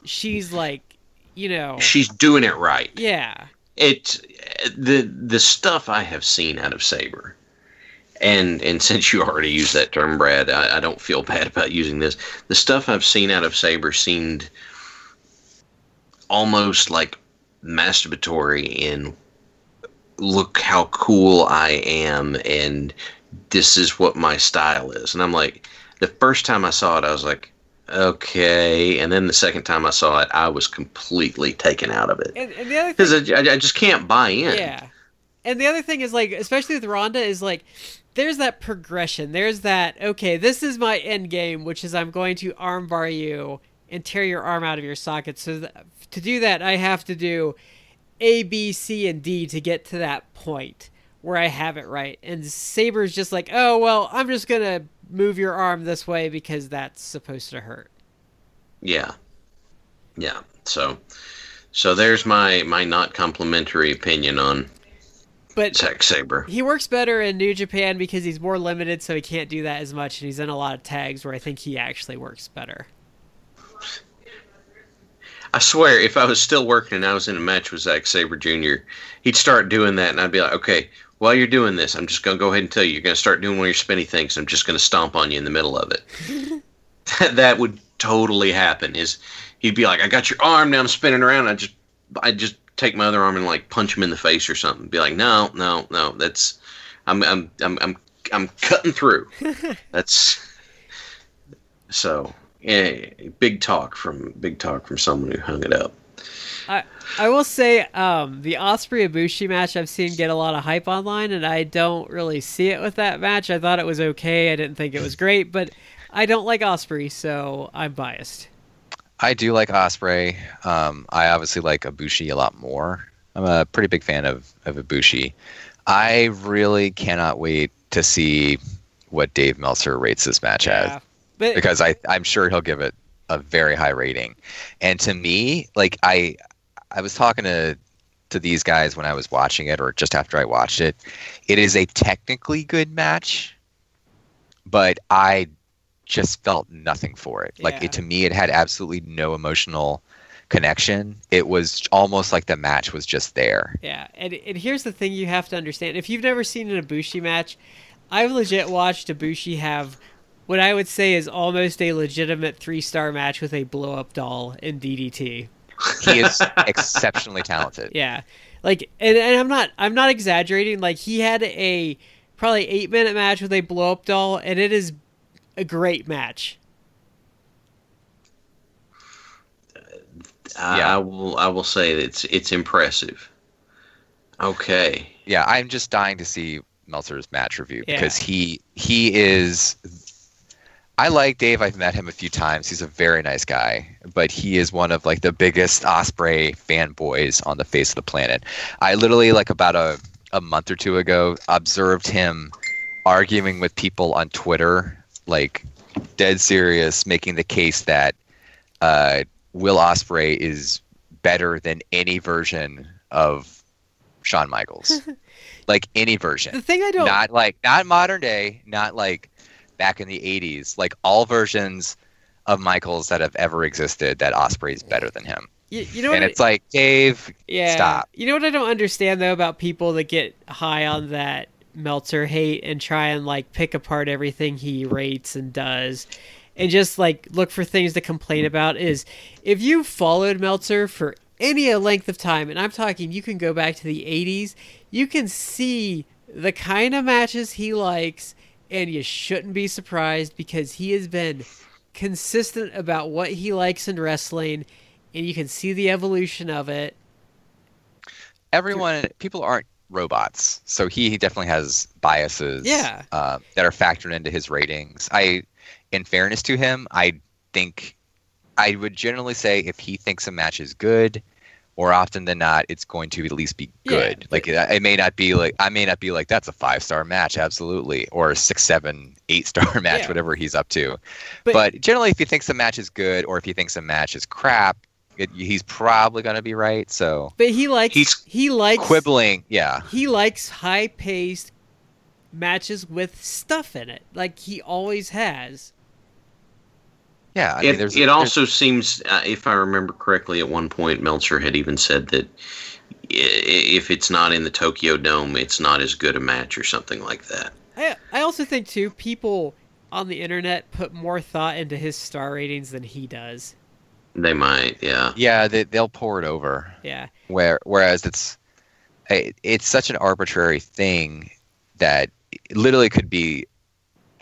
she's like you know
She's doing it right.
yeah
It the the stuff I have seen out of Sabre, and and since you already used that term, Brad, I, I don't feel bad about using this. The stuff I've seen out of Sabre seemed almost like masturbatory in look how cool I am and this is what my style is. And I'm like, the first time I saw it, I was like, okay. And then the second time I saw it, I was completely taken out of it
and, and the other
because I, I just can't buy in.
Yeah. And the other thing is like especially with Ronda is like there's that progression. There's that okay, this is my end game, which is I'm going to armbar you and tear your arm out of your socket. So th- to do that, I have to do A, B, C, and D to get to that point where I have it right. And Sabre's just like, oh well, I'm just gonna move your arm this way because that's supposed to hurt.
Yeah, yeah. So, so there's my my not complimentary opinion on
But
Zack Sabre.
He works better in New Japan because he's more limited, so he can't do that as much, and he's in a lot of tags where I think he actually works better.
I swear, if I was still working and I was in a match with Zack Sabre Jr., he'd start doing that, and I'd be like, okay, while you're doing this, I'm just gonna go ahead and tell you, you're gonna start doing one of your spinny things. I'm just gonna stomp on you in the middle of it. that, that would totally happen. Is he'd be like, I got your arm now, I'm spinning around. I just, I just take my other arm and like punch him in the face or something. Be like, no, no, no, that's, I'm, I'm, I'm, I'm, I'm cutting through. that's so. Yeah, big talk from big talk from someone who hung it up.
I will say, um, the Ospreay Ibushi match I've seen get a lot of hype online, and I don't really see it with that match. I thought it was okay. I didn't think it was great, but I don't like Ospreay, so I'm biased.
I do like Ospreay. Um, I obviously like Ibushi a lot more. I'm a pretty big fan of of Ibushi. I really cannot wait to see what Dave Meltzer rates this match as
but
because I I'm sure he'll give it a very high rating. And to me, like I I was talking to to these guys when I was watching it or just after I watched it. It is a technically good match, but I just felt nothing for it. Like
Yeah.
it to me it had absolutely no emotional connection. It was almost like the match was just there.
Yeah, and and here's the thing you have to understand: if you've never seen an Ibushi match, I've legit watched Ibushi have what I would say is almost a legitimate three star match with a blow up doll in DDT.
He is exceptionally talented.
Yeah, like, and, and I'm not I'm not exaggerating. Like he had a probably eight minute match with a blow up doll, and it is a great match.
I,
Yeah.
I will I will say that it's it's impressive. Okay.
yeah, I'm just dying to see Meltzer's match review
Yeah.
because he he is I like Dave. I've met him a few times. He's a very nice guy, but he is one of like the biggest Ospreay fanboys on the face of the planet. I literally like about a a month or two ago observed him arguing with people on Twitter, like dead serious, making the case that uh, Will Ospreay is better than any version of Shawn Michaels, like any version.
The thing I don't
Not like not modern day, not like back in the '80s. Like all versions of Michaels that have ever existed, that Ospreay's better than him.
you, you know
and
I-
it's like Dave,
Yeah.
Stop.
You know what I don't understand though about people that get high on that Meltzer hate and try and like pick apart everything he rates and does and just like look for things to complain about is if you followed Meltzer for any length of time and I'm talking you can go back to the 80s, you can see the kind of matches he likes and you shouldn't be surprised because he has been consistent about what he likes in wrestling and you can see the evolution of it
everyone, people aren't robots, so he, he definitely has biases.
Yeah.
uh, that are factored into his ratings. I, in fairness to him, I think I would generally say if he thinks a match is good, more often than not, it's going to at least be
Yeah.
good. Like it, it may not be like I may not be like that's a five star match, absolutely, or a six, seven, eight star match,
Yeah.
whatever he's up to.
But-
But, generally, if he thinks a match is good, or if he thinks a match is crap, it, he's probably going to be right. So
But he likes
He's
he likes
quibbling, yeah,
he likes high paced matches with stuff in it. Like he always has.
Yeah. I mean,
it,
there's
it
there's-
also seems, uh, if I remember correctly, at one point Meltzer had even said that if it's not in the Tokyo Dome, it's not as good a match or something like that.
I I also think too people on the internet put more thought into his star ratings than he does.
They might, yeah.
yeah, they, they'll pour it over.
Yeah.
where whereas it's it's such an arbitrary thing that literally could be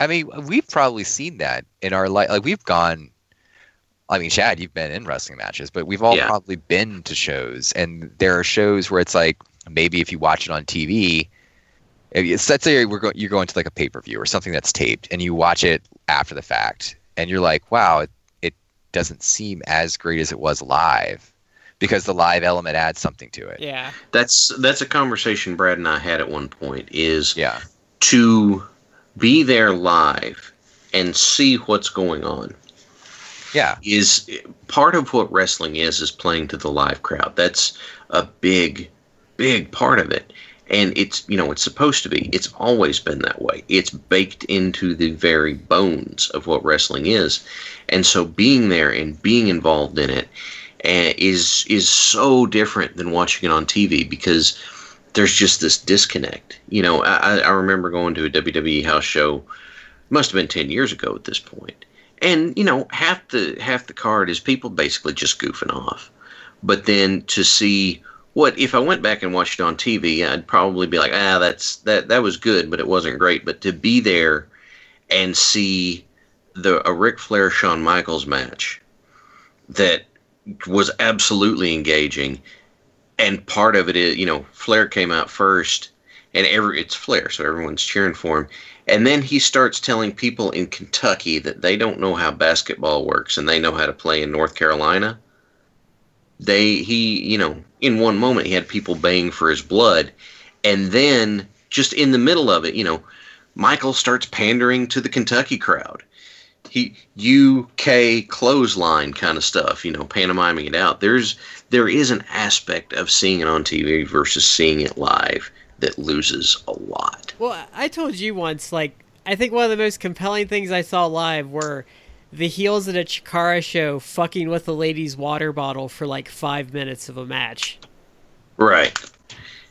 i mean we've probably seen that in our life like we've gone i mean chad you've been in wrestling matches but we've all
Yeah.
probably been to shows and there are shows where it's like maybe if you watch it on tv if it's, let's say we're go, you're going to like a pay-per-view or something that's taped and you watch it after the fact and you're like wow it, it doesn't seem as great as it was live because the live element adds something to it.
Yeah.
That's that's a conversation Brad and I had at one point. Is
Yeah.
to be there live and see what's going on.
Yeah.
is part of what wrestling is is playing to the live crowd. That's a big big part of it. And it's you know it's supposed to be. It's always been that way. It's baked into the very bones of what wrestling is. And so being there and being involved in it uh, is is so different than watching it on TV because there's just this disconnect. You know I, I remember going to a WWE house show must have been 10 years ago at this point. And you know half the half the card is people basically just goofing off. But then to see what if i went back and watched it on tv i'd probably be like ah that's that that was good but it wasn't great. But to be there and see the a Ric Flair Shawn Michaels match that was absolutely engaging and part of it is you know Flair came out first and every it's Flair so everyone's cheering for him and then he starts telling people in Kentucky that they don't know how basketball works and they know how to play in North Carolina. They he, you know, in one moment he had people baying for his blood and then just in the middle of it, you know, Michael starts pandering to the Kentucky crowd. He UK clothesline kind of stuff, you know, pantomiming it out. There's there is an aspect of seeing it on TV versus seeing it live that loses a lot.
Well, I told you once, like, I think one of the most compelling things I saw live were the heels at a Chikara show fucking with a lady's water bottle for like five minutes of a match.
Right.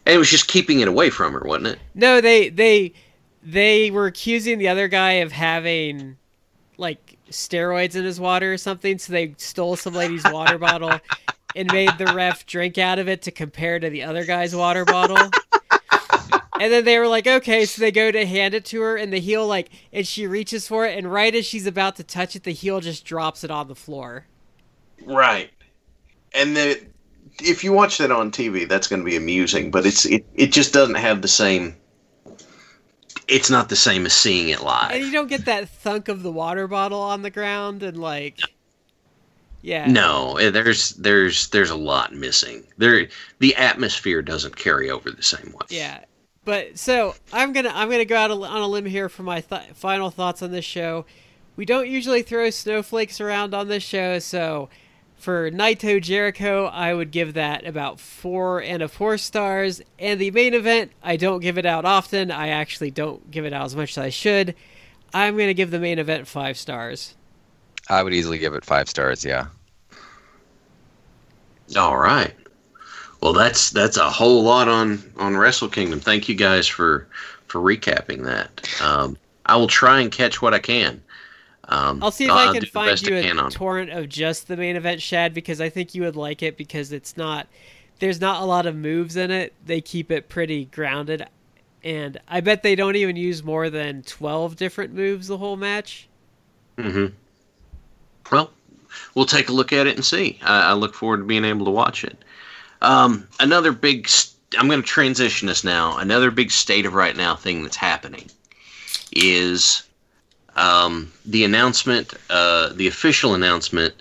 And it was just keeping it away from her, wasn't it?
No, they they they were accusing the other guy of having like steroids in his water or something, so they stole some lady's water bottle and made the ref drink out of it to compare to the other guy's water bottle. And then they were like, okay, so they go to hand it to her, and the heel like, and she reaches for it, and right as she's about to touch it, the heel just drops it on the floor.
Right. And the if you watch that on TV, that's going to be amusing, but it's it, it just doesn't have the same it's not the same as seeing it live.
And you don't get that thunk of the water bottle on the ground and like Yeah.
No, eh, there's there's there's a lot missing. There the atmosphere doesn't carry over the same way.
Yeah. But so I'm gonna I'm gonna go out on a limb here for my th- final thoughts on this show. We don't usually throw snowflakes around on this show, so for Naito Jericho, I would give that about four and a four stars. And the main event, I don't give it out often. I actually don't give it out as much as I should. I'm gonna give the main event five stars.
I would easily give it five stars. Yeah.
All right. Well, that's that's a whole lot on on Wrestle Kingdom. Thank you guys for for recapping that. Um, I will try and catch what I can. Um,
I'll see if I
I'll
can find you
I
a
can
torrent of just the main event, Shad, because I think you would like it because it's not there's not a lot of moves in it. They keep it pretty grounded, and I bet they don't even use more than twelve different moves the whole match.
hmm Well, we'll take a look at it and see. I, I look forward to being able to watch it. Um, another big. St- I'm going to transition us now. Another big state of right now thing that's happening is um, the announcement, uh, the official announcement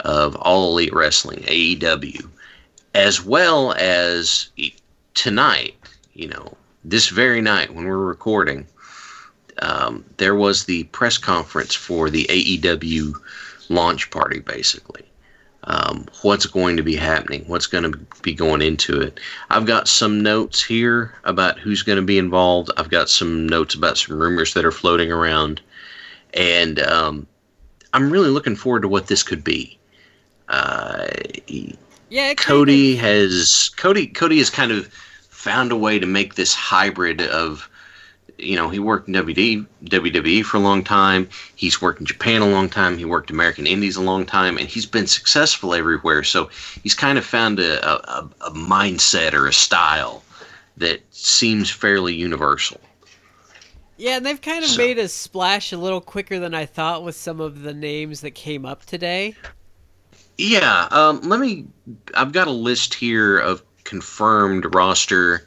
of All Elite Wrestling (AEW), as well as tonight. You know, this very night when we're recording, um, there was the press conference for the AEW launch party, basically. Um, what's going to be happening? What's going to be going into it? I've got some notes here about who's going to be involved. I've got some notes about some rumors that are floating around. And um, I'm really looking forward to what this could be. Uh,
Yeah,
Cody has Cody Cody has kind of found a way to make this hybrid of you know he worked in WD, WWE for a long time. He's worked in Japan a long time. He worked American Indies a long time. And he's been successful everywhere. So he's kind of found a, a, a mindset or a style that seems fairly universal
Yeah, and they've kind of
So-
made a splash a little quicker than I thought with some of the names that came up today.
Yeah, um, let me. I've got a list here of confirmed roster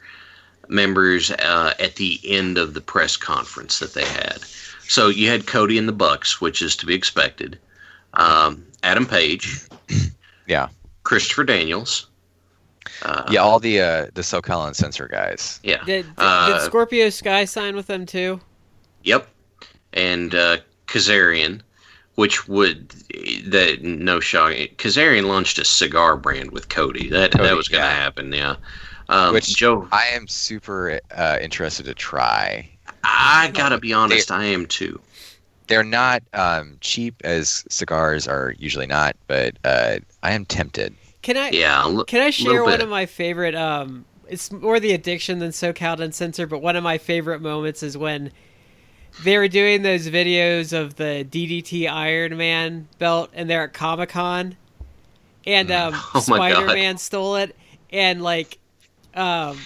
members uh, at the end of the press conference that they had. So you had Cody and the Bucks, which is to be expected. Um, Adam Page,
Yeah.
Christopher Daniels. Uh,
Yeah. All the uh, the SoCal Uncensored guys.
yeah.
Did,
Uh,
did Scorpio Sky sign with them too?
Yep. And uh, Kazarian, which would that no shock. Kazarian launched a cigar brand with Cody. That
Cody,
that was going to
yeah.
happen. Yeah. Um,
Which-
Joe,
I am super uh, interested to try.
I gotta be honest, I am too.
They're not um, cheap as cigars are usually not, but uh, I am tempted.
Can I?
Yeah, l-
Can I share one of my favorite? Um, it's more the addiction than SoCal Uncensored, but one of my favorite moments is when they were doing those videos of the DDT Iron Man belt, and they're at Comic Con, and um,
Oh.
Spider Man stole it, and like, um.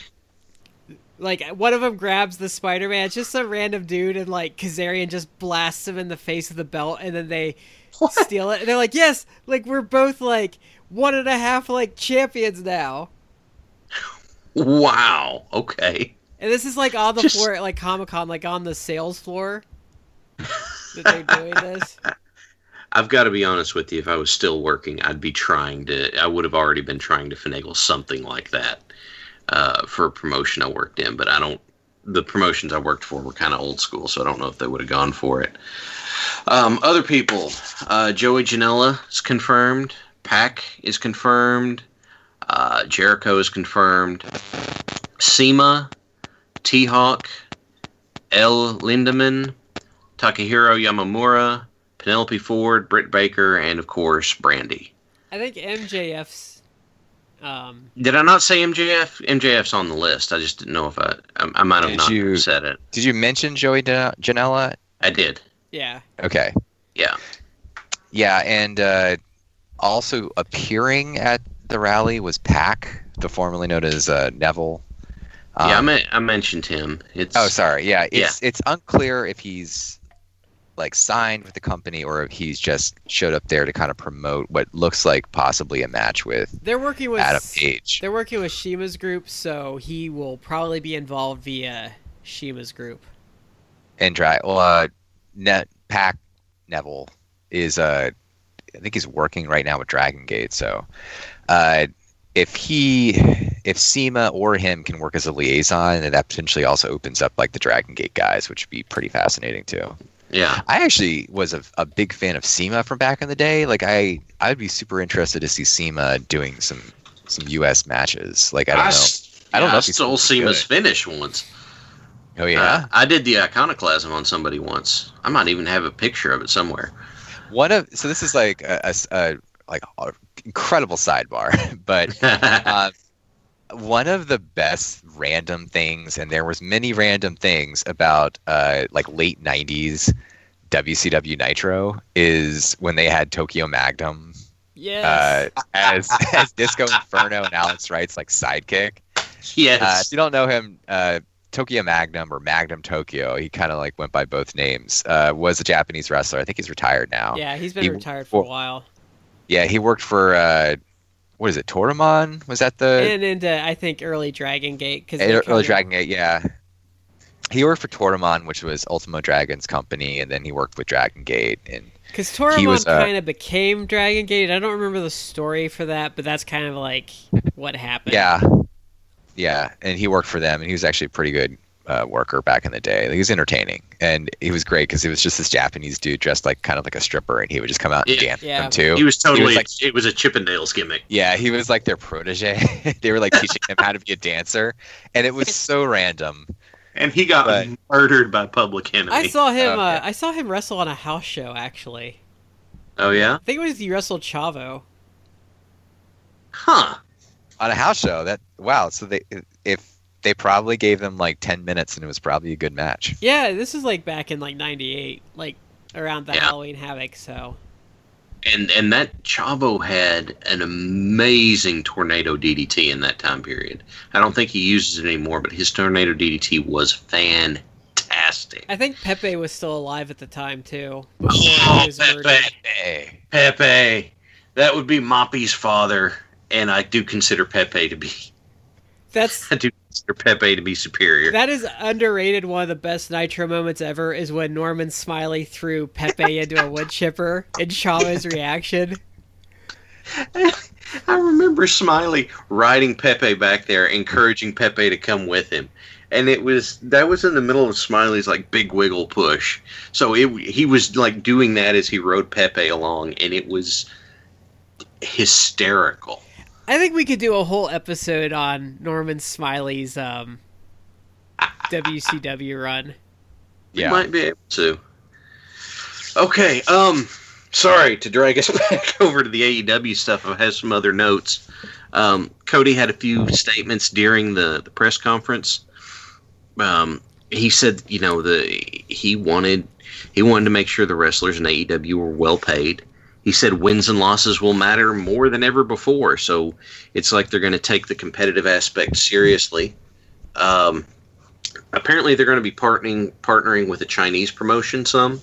Like one of them grabs the Spider Man, it's just a random dude, and like Kazarian just blasts him in the face with the belt, and then they steal it. And they're like, "Yes, like we're both like one and a half like champions now."
wow. Okay.
And this is like on the
Just-
floor at like Comic Con, like on the sales floor that they're doing this.
I've got to be honest with you. If I was still working, I'd be trying to. I would have already been trying to finagle something like that uh, for a promotion I worked in. But I don't. The promotions I worked for were kind of old school, so I don't know if they would have gone for it. Um, other people, uh, Joey Janela is confirmed. PAC is confirmed. Uh, Jericho is confirmed. CIMA, T Hawk, El Lindaman, Takahiro Yamamura, Penelope Ford, Britt Baker, and of course Brandi.
I think MJF's. Um,
Did I not say MJF? MJF's on the list. I just didn't know if I. I, I might have
Did
not
you-
said it.
Did you mention Joey Dan- Janela?
I did.
yeah,
Okay.
Yeah.
Yeah, and uh, also appearing at the rally was PAC, the formerly known as uh, Neville.
yeah, I,
Um,
me- I mentioned him. It's
Oh, sorry. Yeah, it's it's unclear if he's like signed with the company or if he's just showed up there to kind of promote what looks like possibly a match with
they're working with
Adam Page.
they're working with CIMA's group, so he will probably be involved via CIMA's group.
and drag. Well, uh, Net PAC Neville is uh, I think he's working right now with Dragon Gate. So, uh, if he, if CIMA or him can work as a liaison, then that potentially also opens up like the Dragon Gate guys, which would be pretty fascinating too.
Yeah.
I actually was a, a big fan of CIMA from back in the day. Like I, I'd be super interested to see CIMA doing some some U.S. matches. Like I don't know.
s-
I don't
yeah,
know
I stole
good.
finish once.
Oh yeah.
Uh, I did the iconoclasm on somebody once. I might even have a picture of it somewhere.
One of so this is like a, a s- a- like a incredible sidebar, but uh, one of the best random things, and there was many random things about uh, like late '90s WCW Nitro is when they had Tokyo Magnum
Yes.
uh, as as Disco Inferno and Alex Wright's like sidekick.
yes.
Uh, if you don't know him, uh, Tokyo Magnum or Magnum Tokyo, he kind of like went by both names. Uh, was a Japanese wrestler. I think he's retired now.
yeah, he's been
he-
retired for a while.
Yeah, he worked for uh, what is it? Toryumon? Was that the
and into I think early Dragon Gate because
Eh, early Dragon Gate? Yeah. He worked for Toryumon, which was Ultimo Dragon's company, and then he worked with Dragon Gate. And
Because
Toryumon uh,
kind of became Dragon Gate. I don't remember the story for that, but that's kind of like what happened.
yeah, yeah, and he worked for them, and he was actually a pretty good uh, worker back in the day. He was entertaining, and he was great because he was just this Japanese dude dressed like kind of like a stripper, and he would just come out and
Yeah.
dance
Yeah.
them too.
he was totally.
like-
it was a Chippendales gimmick.
Yeah, he was like their protege. they were like teaching him how to be a dancer, and it was so random.
And he got
But-
murdered by Public Enemy.
I saw him.
Okay.
Uh, I saw him wrestle on a house show. Actually,
oh yeah.
I think it was he wrestled Chavo.
Huh.
On a house show. That wow. So they if they probably gave them like ten minutes, and it was probably a good match.
Yeah, this is like back in like '98, like around the
Yeah.
Halloween Havoc. So
And and that Chavo had an amazing tornado DDT in that time period. I don't think he uses it anymore, but his tornado DDT was fantastic.
I think Pepe was still alive at the time too.
Oh,
he murdered.
Pepe. Pepe. That would be Moppy's father, and I do consider Pepe to be
That's
I do consider Pepe to be superior.
that is underrated. One of the best Nitro moments ever is when Norman Smiley threw Pepe into a wood chipper and Chavo's reaction.
I remember Smiley riding Pepe back there, encouraging Pepe to come with him. And it was that was in the middle of Smiley's like big wiggle push. So it he was like doing that as he rode Pepe along and it was hysterical.
I think we could do a whole episode on Norman Smiley's um, WCW run.
We
yeah.
might be able to. Okay, um sorry to drag us back over to the AEW stuff. I have some other notes. Um, Cody had a few statements during the, the press conference. Um, he said, you know, the he wanted he wanted to make sure the wrestlers in AEW were well paid. He said wins and losses will matter more than ever before. So it's like they're going to take the competitive aspect seriously. Um, apparently, they're going to be partnering partnering with a Chinese promotion some,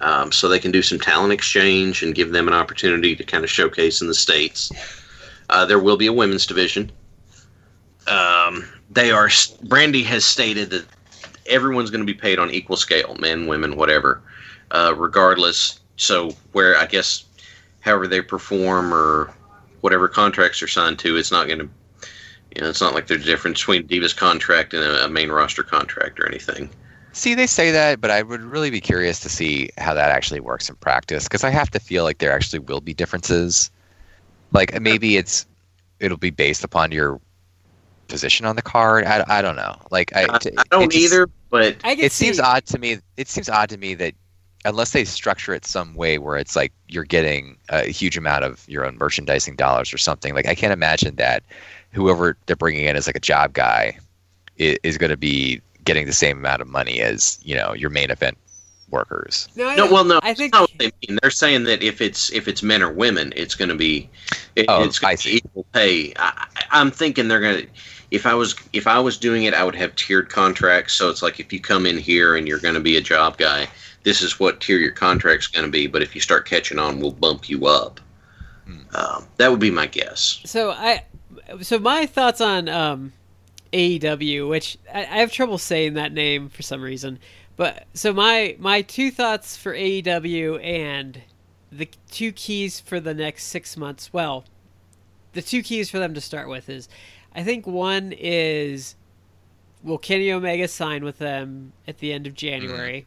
um, so they can do some talent exchange and give them an opportunity to kind of showcase in the states. Uh, there will be a women's division. Um, they are Brandi has stated that everyone's going to be paid on equal scale, men, women, whatever, uh, regardless. So where I guess, however they perform or whatever contracts are signed to, it's not going to, you know, it's not like there's a difference between Diva's contract and a, a main roster contract or anything.
See, they say that, but I would really be curious to see how that actually works in practice because I have to feel like there actually will be differences. Like maybe it's it'll be based upon your position on the card. I, I don't know. Like I,
I, I don't
just-
either, but
I can
It seems odd to me. It seems odd to me that unless they structure it some way where it's like you're getting a huge amount of your own merchandising dollars or something. Like I can't imagine that whoever they're bringing in as like a job guy is, is going to be getting the same amount of money as you know your main event workers.
No, I,
no, well, no,
I think
not what they mean. They're saying that if it's if it's men or women, it's going to be it,
Oh,
it's going to be equal pay. I, I- I'm thinking they're going to. If I was if I was doing it, I would have tiered contracts. So it's like if you come in here and you're going to be a job guy, this is what tier your contract's going to be. But if you start catching on, we'll bump you up.
Hmm.
Um, that would be my guess.
so. I so my thoughts on um, AEW, which I, I have trouble saying that name for some reason, But so my my two thoughts for AEW and the two keys for the next six months. Well, the two keys for them to start with is, I think one is, will Kenny Omega sign with them at the end of January?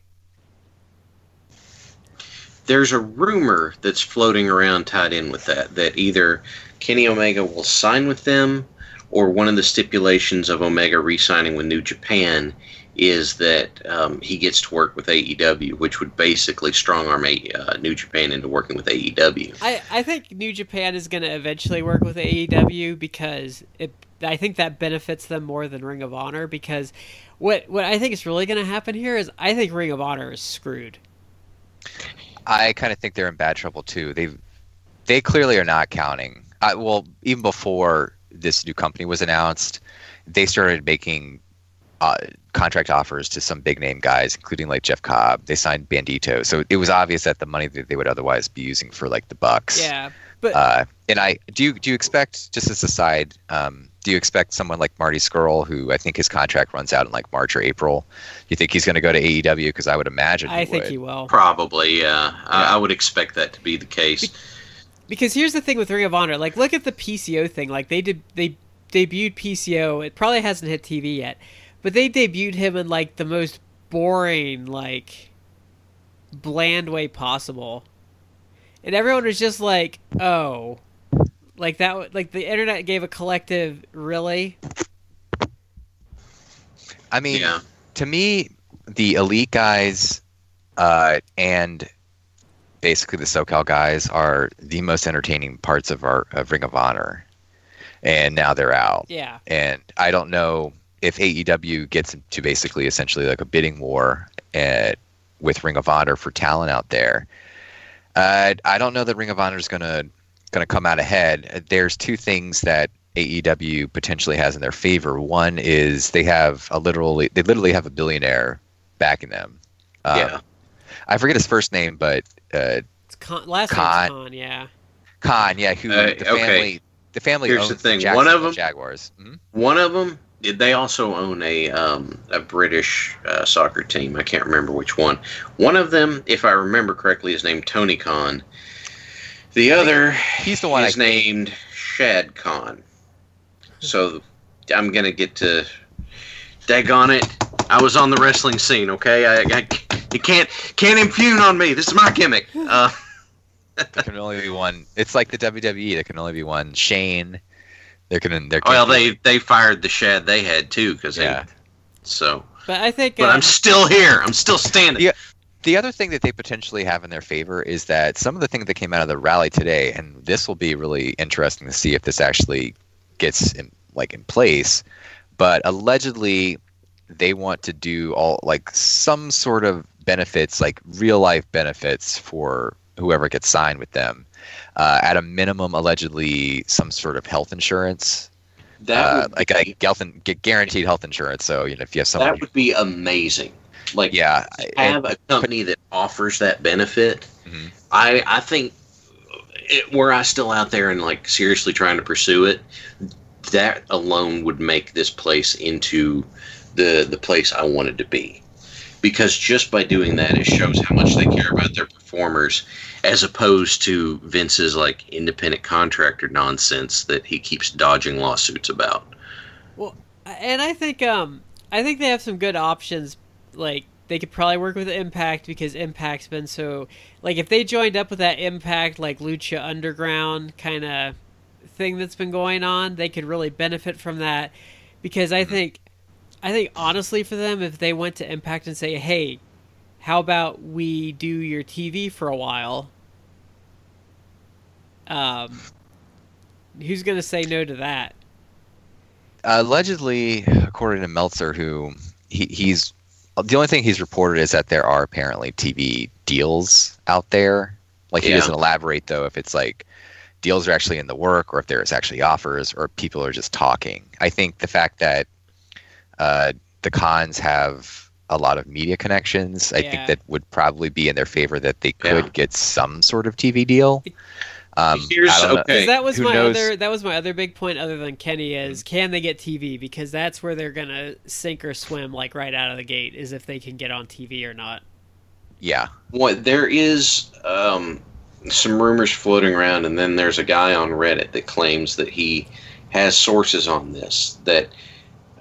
There's a rumor that's floating around tied in with that that either Kenny Omega will sign with them or one of the stipulations of Omega re-signing with New Japan is that um, he gets to work with AEW, which would basically strong arm uh, New Japan into working with AEW.
I, I think New Japan is going to eventually work with AEW because it I think that benefits them more than Ring of Honor because what what I think is really going to happen here is I think Ring of Honor is screwed.
I kind of think they're in bad trouble too. They they clearly are not counting. I, well, even before this new company was announced, they started making uh, contract offers to some big name guys, including like Jeff Cobb. They signed Bandito, so it was obvious that the money that they would otherwise be using for like the Bucks.
Yeah, but
Uh, and I do you do you expect just as a side, um, do you expect someone like Marty Scurll, who I think his contract runs out in like March or April? Do you think he's going to go to AEW? Because I would imagine.
I
he
think
would.
he will.
Probably, yeah. I,
Yeah.
I would expect that to be the case.
Because here's the thing with Ring of Honor, like look at the PCO thing. Like they did they debuted PCO. It probably hasn't hit TV yet, but they debuted him in like the most boring, like bland way possible. And everyone was just like, "Oh." Like that like the internet gave a collective really?
I mean,
Yeah.
to me, the elite guys uh, and basically the SoCal guys are the most entertaining parts of our of Ring of Honor, and now they're out.
Yeah.
And I don't know if AEW gets into basically essentially like a bidding war at, with Ring of Honor for talent out there. Uh, I don't know that Ring of Honor is gonna gonna come out ahead. There's two things that AEW potentially has in their favor. One is they have a literally they literally have a billionaire backing them. Um,
yeah.
I forget his first name, but uh,
It's con- last
Khan.
name's Khan, yeah.
Khan, yeah, who
Uh,
the
okay.
family the family
Here's
owns
the thing,
Jacksonville
one of 'em-
Jaguars. Mhm.
One of them, did they also own a um, a British uh, soccer team. I can't remember which one. One of them, if I remember correctly, is named Tony Khan. The other
He's the one I
is named Shad Khan. So I'm gonna get to. Daggone it! I was on the wrestling scene. Okay, I, I you can't can't impugn on me. This is my gimmick. Uh,
There can only be one. It's like the WWE. There can only be one Shane. There can there. Can
well, they they fired the Shad they had too because
Yeah.
So,
But I think
but
uh,
I'm still here. I'm still standing.
Yeah. The other thing that they potentially have in their favor is that some of the things that came out of the rally today, and this will be really interesting to see if this actually gets in, like in place. But allegedly, they want to do all like some sort of benefits, like real life benefits for whoever gets signed with them. Uh, at a minimum, allegedly, some sort of health insurance,
That
uh,
would
like
be,
a health and guaranteed health insurance. So you know, if you have someone,
that would be amazing. Like
yeah,
have a company that offers that benefit.
Mhm.
I I think it, were I still out there and like seriously trying to pursue it, that alone would make this place into the the place I wanted to be. Because just by doing that, it shows how much they care about their performers, as opposed to Vince's like independent contractor nonsense that he keeps dodging lawsuits about.
Well, and I think um I think they have some good options. Like they could probably work with Impact because Impact's been so like if they joined up with that Impact like Lucha Underground kind of thing that's been going on, they could really benefit from that. Because I think I think honestly for them, if they went to Impact and say, "Hey, how about we do your TV for a while?" Um, who's gonna say no to that?
allegedly, according to Meltzer, who he, he's the only thing he's reported is that there are apparently TV deals out there. Like he
Yeah.
doesn't elaborate though if it's like deals are actually in the work or if there's actually offers or people are just talking. I think the fact that uh, the Khans have a lot of media connections, I think that would probably be in their favor that they could
Yeah.
get some sort of TV deal. Um,
Here's-
I don't know.
okay.
'Cause that was
Who
my
knows?
other that was my other big point other than Kenny is can they get TV because that's where they're gonna sink or swim like right out of the gate is if they can get on TV or not.
Yeah,
What there is um, some rumors floating around, and then there's a guy on Reddit that claims that he has sources on this. That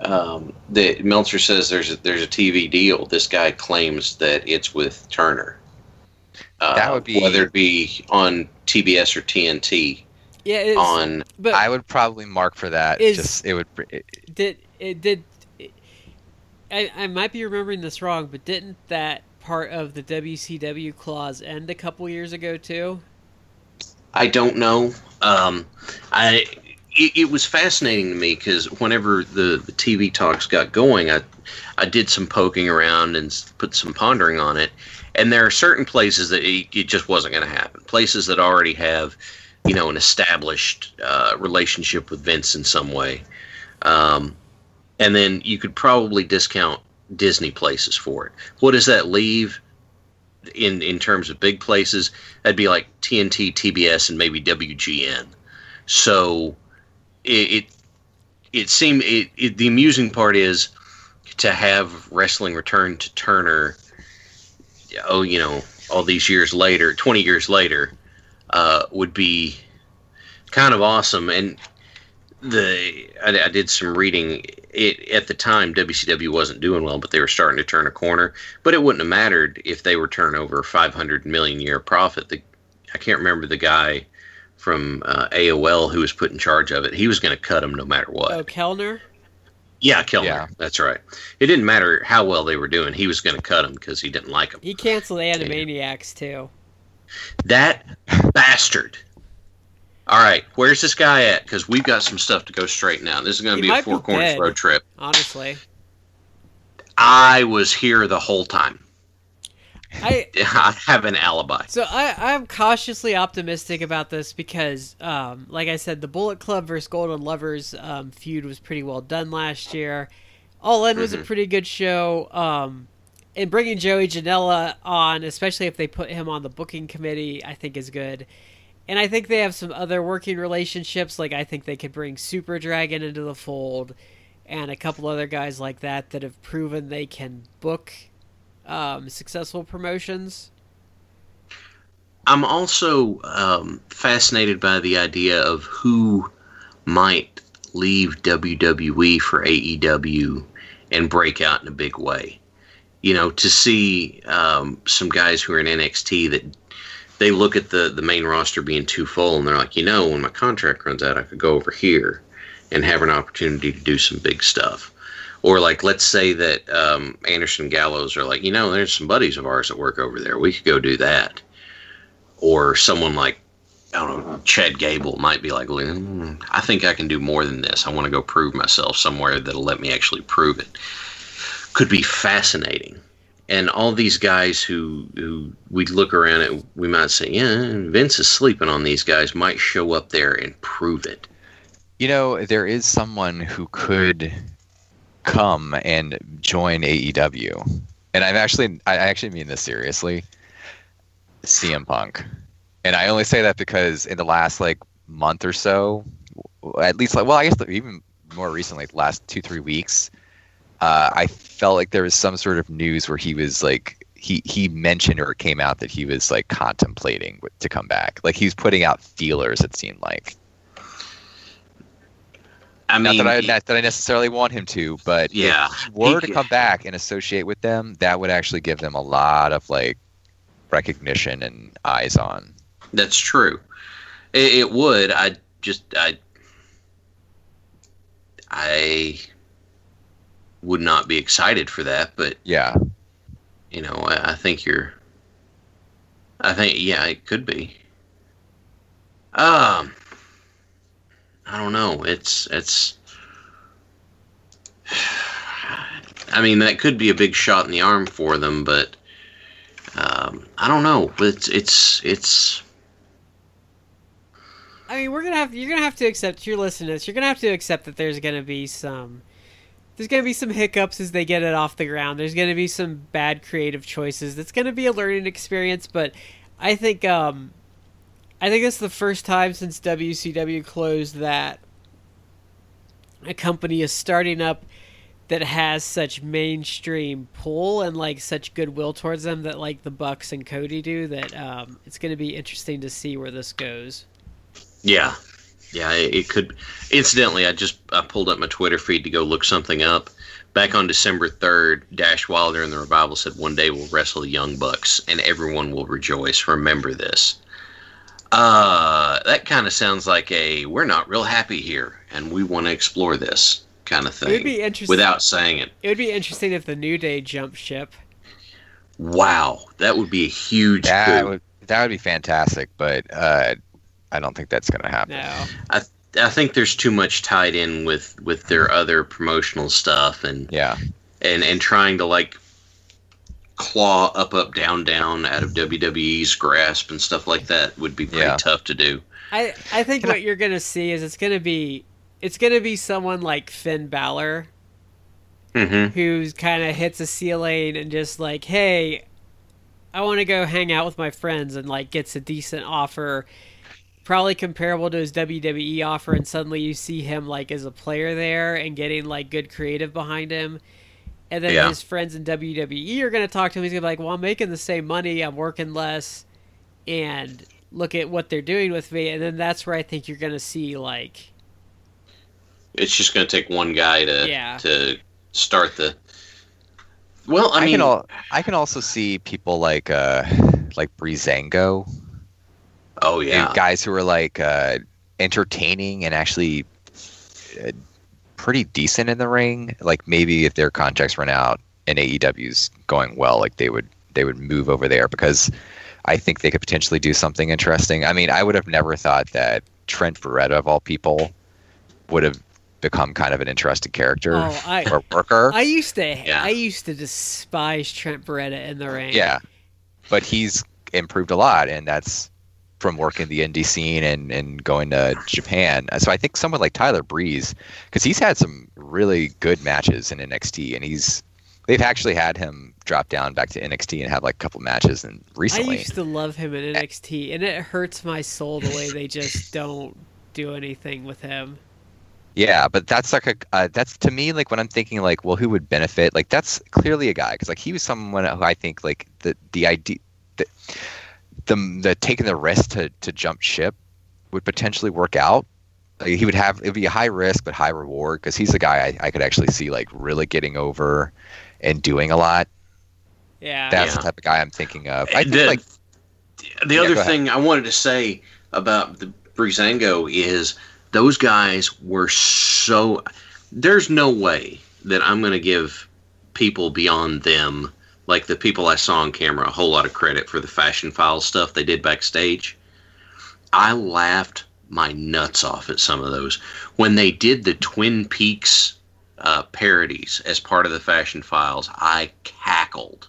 um, that Meltzer says there's a, there's a TV deal. This guy claims that it's with Turner. Uh,
That would be-
whether it be on TBS or TNT
Yeah, it's,
on.
but
I would probably mark for that.
Is-
just it would. It,
did it did I, I might be remembering this wrong, but didn't that part of the WCW clause end a couple years ago too?
I don't know. Um, I it, it was fascinating to me because whenever the, the TV talks got going, I I did some poking around and put some pondering on it. And there are certain places that it, it just wasn't going to happen. Places that already have, you know, an established uh, relationship with Vince in some way. Um, and then you could probably discount Disney places for it. What does that leave? in in terms of big places, that'd be like TNT, TBS, and maybe WGN. So it it, it seemed it, it the amusing part is to have wrestling return to Turner. Oh, you know, all these years later, twenty years later, uh, would be kind of awesome. And the I, I did some reading. It at the time WCW wasn't doing well, but they were starting to turn a corner. But it wouldn't have mattered if they were turning over 500 million year profit. The, I can't remember the guy from uh, AOL who was put in charge of it. He was going to cut them no matter what.
Oh, Kellner.
Yeah, Kellner.
Yeah.
That's right. It didn't matter how well they were doing. He was going to cut them because he didn't like them.
He canceled the Animaniacs too.
That bastard. All right, where's this guy at? Because we've got some stuff to go straight now. This is going to be a
might be
four corners
dead.
road trip.
Honestly,
I was here the whole time.
I
I have an alibi.
So I, I'm cautiously optimistic about this because, um, like I said, the Bullet Club versus Golden Lovers um, feud was pretty well done last year. All In was a pretty good show. Um, and bringing Joey Janela on, especially if they put him on the booking committee, I think is good. And I think they have some other working relationships. Like I think they could bring Super Dragon into the fold, and a couple other guys like that that have proven they can book um, successful promotions.
I'm also um, fascinated by the idea of who might leave WWE for AEW and break out in a big way. You know, to see um, some guys who are in NXT that they look at the the main roster being too full and they're like, you know, when my contract runs out, I could go over here and have an opportunity to do some big stuff. Or like, let's say that um, Anderson Gallows are like, you know, there's some buddies of ours that work over there. We could go do that or someone like I don't know, Chad Gable might be like, "Mm, I think I can do more than this. I want to go prove myself somewhere that'll let me actually prove it. Could be fascinating. And all these guys who who we look around at, we might say, yeah, Vince is sleeping on these guys, might show up there and prove it.
You know, there is someone who could come and join AEW, and I've actually, I actually mean this seriously. CM Punk, and I only say that because in the last like month or so, at least like, well, I guess even more recently, the last two three weeks, uh, I felt like there was some sort of news where he was like he he mentioned or it came out that he was like contemplating to come back. Like he was putting out feelers. It seemed like.
I
not that I not that I necessarily want him to, but
Yeah.
if he were
He-
to come back and associate with them, that would actually give them a lot of like recognition and eyes on.
That's true. It, it would. I just I I would not be excited for that, but
Yeah,
you know, I, I think you're. I think yeah, it could be. Um, I don't know. It's it's. I mean, that could be a big shot in the arm for them, but um, I don't know. But it's it's it's.
I mean, we're gonna have you're gonna have to accept. To this. You're gonna have to accept that there's gonna be some. There's gonna be some hiccups as they get it off the ground. There's gonna be some bad creative choices. It's gonna be a learning experience, but I think um, I think it's the first time since WCW closed that a company is starting up that has such mainstream pull and like such goodwill towards them that like the Bucks and Cody do that um, it's going to be interesting to see where this goes.
Yeah, yeah, it, could. Incidentally, I just I pulled up my Twitter feed to go look something up. Back on December third, Dash Wilder and the Revival said one day we'll wrestle the Young Bucks and everyone will rejoice. Remember this. Uh, that kind of sounds like a we're not real happy here and we want to explore this kind of
It would
thing
be interesting.
without saying it.
it would be interesting if the New Day jumped ship.
Wow, that would be a huge
That
coup.
would that would be fantastic, but uh, I don't think that's going to happen.
No,
I think there's too much tied in with with their other promotional stuff and
Yeah,
and and trying to like claw up up down down out of WWE's grasp and stuff like that would be pretty
Yeah.
tough to do.
I I think
Can I-
what you're gonna see is it's gonna be it's gonna be someone like Finn Balor
Mm-hmm.
who kind of hits a ceiling and just like, hey, I want to go hang out with my friends and like gets a decent offer, probably comparable to his WWE offer, and suddenly you see him like as a player there and getting like good creative behind him. And then
Yeah.
his friends in WWE are going to talk to him. He's going to be like, well, I'm making the same money. I'm working less. And look at what they're doing with me. And then that's where I think you're going to see like,
It's just going to take one guy to
Yeah.
to start the. Well, I,
I,
mean,
can al- I can also see people like uh, like Breezango,
oh
and
yeah,
guys who are like uh, entertaining and actually uh, pretty decent in the ring. Like maybe if their contracts run out and AEW's going well, like they would they would move over there because I think they could potentially do something interesting. I mean, I would have never thought that Trent Beretta of all people would have become kind of an interesting character
Oh, I-
or worker.
I used to,
Yeah.
I used to despise Trent Beretta in the ring.
Yeah, but he's improved a lot, and that's from working the indie scene and, and going to Japan. So I think someone like Tyler Breeze, because he's had some really good matches in NXT, and he's they've actually had him drop down back to NXT and have like a couple matches and recently.
I used to love him in NXT, and it hurts my soul the way they just don't do anything with him.
Yeah, but that's like a uh, that's to me like when I'm thinking like, well, who would benefit? Like that's clearly a guy because like he was someone who I think like the the idea the the, the taking the risk to to jump ship would potentially work out. Like he would have it would be a high risk but high reward because he's a guy I, I could actually see like really getting over and doing a lot.
Yeah.
That's
Yeah.
the type of guy I'm thinking of. I think
The-
like
the
Yeah,
other
ahead.
thing I wanted to say about the Breezango is those guys were so. There's no way that I'm going to give people beyond them, like the people I saw on camera, a whole lot of credit for the fashion file stuff they did backstage. I laughed my nuts off at some of those when they did the Twin Peaks uh, parodies as part of the fashion files. I cackled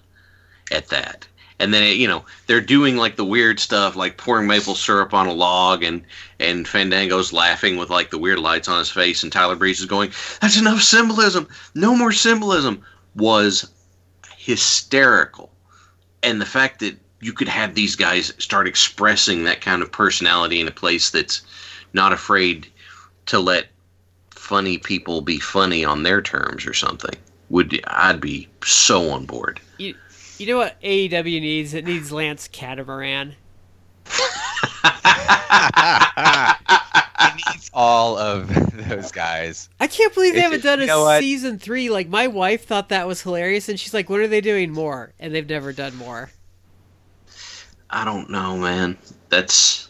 at that. And then you know they're doing like the weird stuff, like pouring maple syrup on a log, and and Fandango's laughing with like the weird lights on his face, and Tyler Breeze is going, "That's enough symbolism, no more symbolism." Was hysterical, and the fact that you could have these guys start expressing that kind of personality in a place that's not afraid to let funny people be funny on their terms or something would I'd be so on board.
You know what AEW needs? It needs Lance Catamaran.
he needs all of those guys.
I can't believe they
It's-
haven't done
you
a
know what?
season three. Like my wife thought that was hilarious, and she's like, "What are they doing more?" And they've never done more.
I don't know, man. That's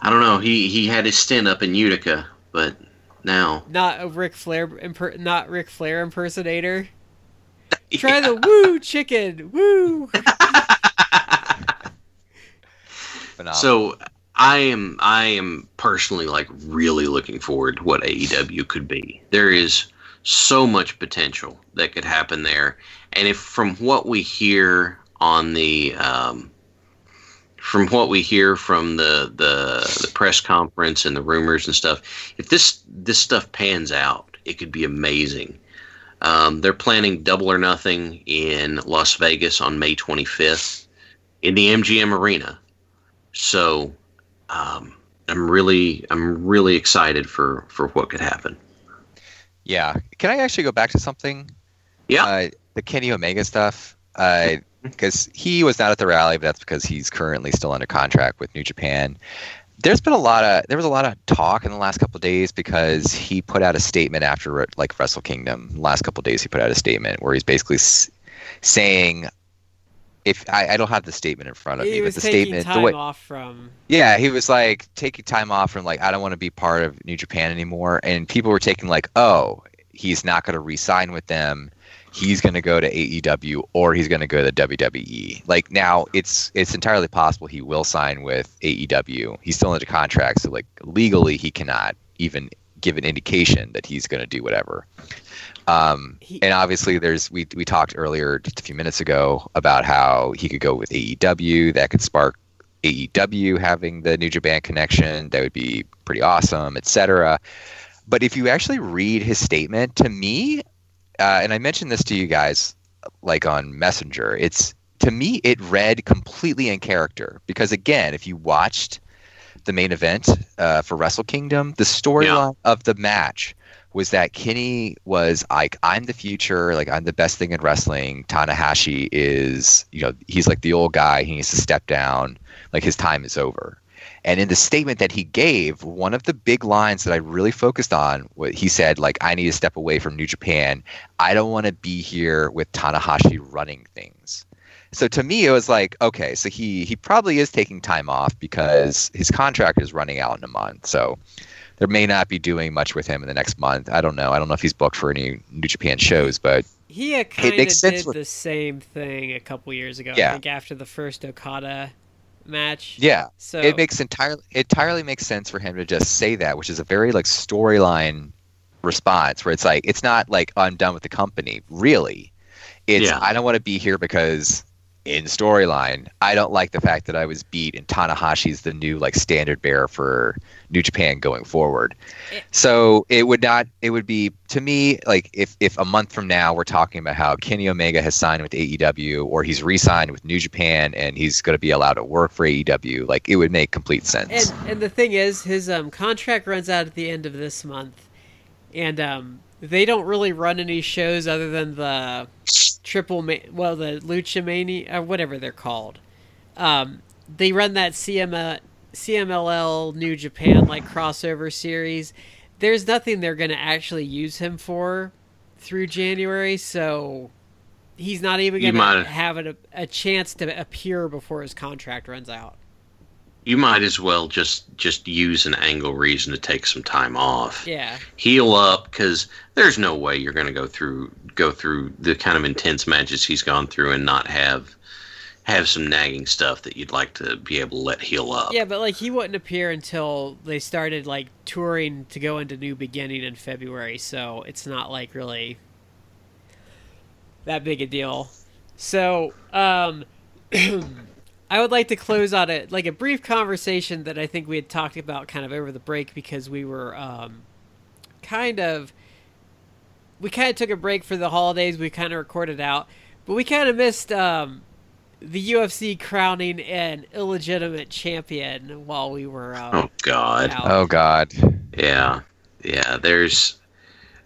I don't know. He he had his stint up in Utica, but now
Not a Ric Flair, imper- not Ric Flair impersonator. Try the woo chicken, woo.
So I am I am personally like really looking forward to what AEW could be. There is so much potential that could happen there, and if from what we hear on the um, from what we hear from the, the the press conference and the rumors and stuff, if this this stuff pans out, it could be amazing. Um, they're planning Double or Nothing in Las Vegas on May 25th in the MGM Arena. So um, I'm really I'm really excited for for what could happen.
Yeah. Can I actually go back to something?
Yeah.
Uh, the Kenny Omega stuff. Because he was not at the rally, but that's because he's currently still under contract with New Japan. There's been a lot of there was a lot of talk in the last couple of days because he put out a statement after like Wrestle Kingdom. The last couple of days, he put out a statement where he's basically s- saying, "If I, I don't have the statement in front of
He
me,
was
but the statement, the way,
off from.
yeah, he was like taking time off from like I don't want to be part of New Japan anymore, and people were taking like, oh, he's not going to re-sign with them. He's going to go to AEW or he's going to go to WWE. Like now, it's it's entirely possible he will sign with AEW. He's still under contract, so like legally he cannot even give an indication that he's going to do whatever. Um,
He-
and obviously, there's we we talked earlier just a few minutes ago about how he could go with AEW. That could spark AEW having the New Japan connection. That would be pretty awesome, etc. But if you actually read his statement, to me, uh, and I mentioned this to you guys like on Messenger, it's to me it read completely in character because again, if you watched the main event uh, for Wrestle Kingdom, the storyline of the match was that Kenny was like, I'm the future, like I'm the best thing in wrestling. Tanahashi is, you know, he's like the old guy. He needs to step down. Like his time is over. And in the statement that he gave, one of the big lines that I really focused on, he said, like, I need to step away from New Japan. I don't want to be here with Tanahashi running things. So to me, it was like, okay, so he he probably is taking time off because his contract is running out in a month. So there may not be doing much with him in the next month. I don't know. I don't know if he's booked for any New Japan shows, but
He uh, kind of
makes sense
did
with-
the same thing a couple years ago.
Yeah.
I think after the first Okada match.
yeah,
So
it makes entirely entirely makes sense for him to just say that, which is a very like storyline response where it's like it's not like I'm done with the company. Really, it's
Yeah.
I don't want to be here because in storyline I don't like the fact that I was beat and Tanahashi's the new like standard bearer for New Japan going forward. So it would not it would be to me like if if a month from now we're talking about how Kenny Omega has signed with AEW or he's re-signed with New Japan and he's going to be allowed to work for AEW like it would make complete sense.
and and the thing is, his um contract runs out at the end of this month, and um they don't really run any shows other than the triple ma- well the Lucha Mania or whatever they're called. Um, they run that CM CMLL New Japan like crossover series. There's nothing they're going to actually use him for through January, so he's not even going to have a, a chance to appear before his contract runs out.
You might as well just just use an angle reason to take some time off.
Yeah.
Heal up because there's no way you're going to go through go through the kind of intense matches he's gone through and not have have some nagging stuff that you'd like to be able to let heal up.
Yeah, but like he wouldn't appear until they started like touring to go into New Beginning in February, so it's not like really that big a deal. So, um I would like to close on it like a brief conversation that I think we had talked about kind of over the break because we were um kind of we kind of took a break for the holidays, we kind of recorded out, but we kind of missed um the UFC crowning an illegitimate champion while we were um,
Oh God.
out.
oh god.
Yeah. Yeah. There's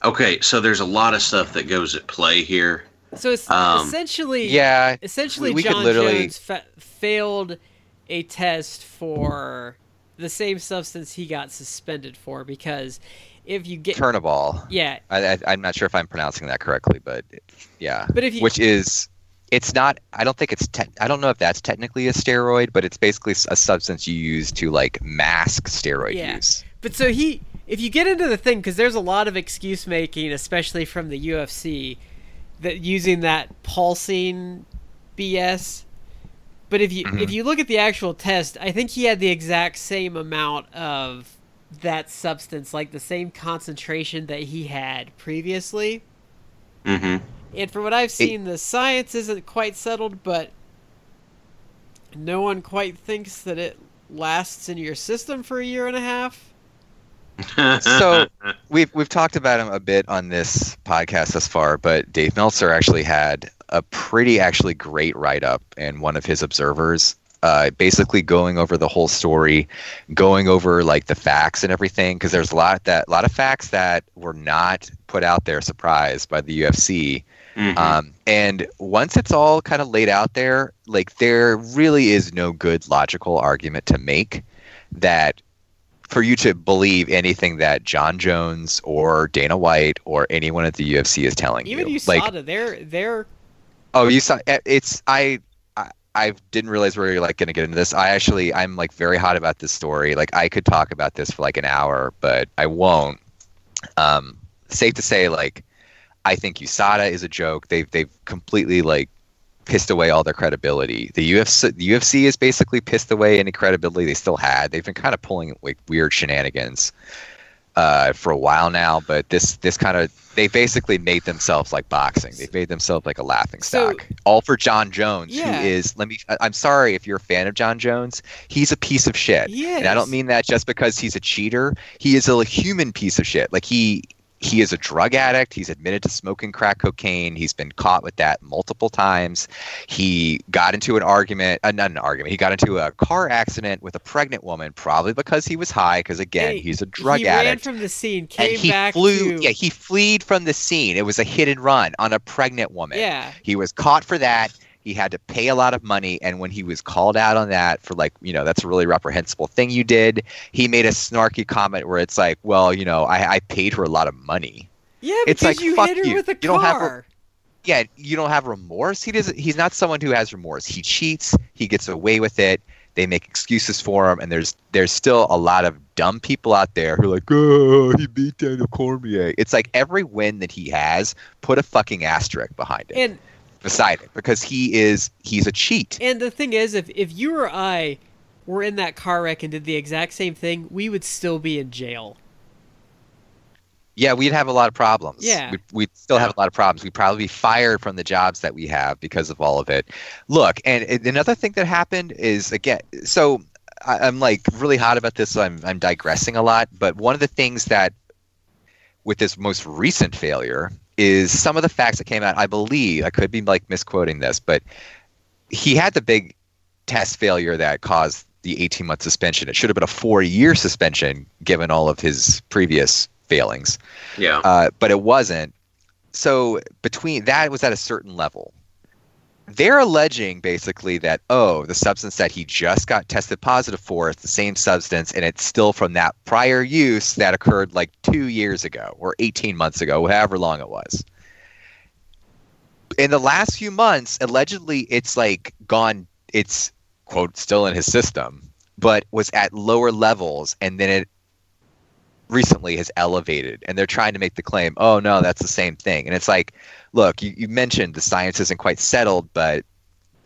okay. So there's a lot of stuff that goes at play here.
So it's
Um,
essentially,
Yeah,
essentially,
we- we could
John
literally-
Jones fa- failed a test for the same substance he got suspended for because if you get
Turinabol.
yeah,
I, I, I'm not sure if I'm pronouncing that correctly, but yeah.
but if you
Which is, it's not. I don't think it's. Te- I don't know if that's technically a steroid, but it's basically a substance you use to like mask steroid
Yeah.
use.
But so he, if you get into the thing, because there's a lot of excuse making, especially from the UFC, that using that pulsing BS. But if you
Mhm.
if you look at the actual test, I think he had the exact same amount of that substance, like the same concentration that he had previously.
Mm-hmm.
And from what I've seen, the science isn't quite settled, but no one quite thinks that it lasts in your system for a year and a half.
So- We've we've talked about him a bit on this podcast thus far, but Dave Meltzer actually had a pretty actually great write up in one of his observers uh, basically going over the whole story, going over like the facts and everything, because there's a lot that a lot of facts that were not put out there, surprise by the UFC.
Mhm.
Um, and once it's all kind of laid out there, like there really is no good logical argument to make that for you to believe anything that John Jones or Dana White or anyone at the UFC is telling you.
Even
you.
USADA,
Like,
they're they're
oh, you saw eh, it's I. I- didn't realize we were like going to get into this. I actually, I'm like very hot about this story. Like I could talk about this for like an hour, but I won't. Um, safe to say, like I think USADA is a joke. They've they've completely like pissed away all their credibility. The UFC the UFC is basically pissed away any credibility they still had. They've been kind of pulling like weird shenanigans uh, for a while now, but this this kind of they basically made themselves like boxing. They've made themselves like a laughing
So-
stock. all for Jon Jones,
Yeah.
who is let me. I'm sorry if you're a fan of Jon Jones. He's a piece of shit. And I don't mean that just because he's a cheater. He is a human piece of shit. Like he he is a drug addict. He's admitted to smoking crack cocaine. He's been caught with that multiple times. He got into an argument, uh, not an argument. He got into a car accident with a pregnant woman, probably because he was high. Because again,
And he-
he's a drug
he ran
addict.
from the scene,
and
came
he
back
flew.
to
Yeah, he fled from the scene. It was a hit and run on a pregnant woman.
yeah.
He was caught for that. He had to pay a lot of money. And when he was called out on that for, like, you know, that's a really reprehensible thing you did, he made a snarky comment where it's like, well, you know, I, I paid her a lot of money.
Yeah,
It's
because
like,
you
fuck
hit her
you.
with a
You don't have
car.
Yeah, you don't have remorse. He doesn't. He's not someone who has remorse. He cheats. He gets away with it. They make excuses for him, and there's there's still a lot of dumb people out there who are like, oh, he beat Daniel Cormier. It's like every win that he has, put a fucking asterisk behind it,
and
beside it, because he is he's a cheat.
and the thing is, if if you or I were in that car wreck and did the exact same thing, we would still be in jail.
Yeah, we'd have a lot of problems.
Yeah.
We'd, we'd still have a lot of problems. We'd probably be fired from the jobs that we have because of all of it. Look, and it- another thing that happened is again, so I, I'm like really hot about this. So I'm I'm digressing a lot, but one of the things that with this most recent failure is some of the facts that came out. I believe I could be like misquoting this, but he had the big test failure that caused the 18 month suspension. It should have been a four year suspension given all of his previous failings
Yeah.
uh, but it wasn't. So between that was at a certain level. They're alleging basically that oh, the substance that he just got tested positive for is the same substance, and it's still from that prior use that occurred like two years ago or eighteen months ago, however long it was. In the last few months, allegedly, it's like gone. It's quote still in his system, but was at lower levels, and then it recently has elevated and they're trying to make the claim oh no that's the same thing and it's like look you, you mentioned the science isn't quite settled but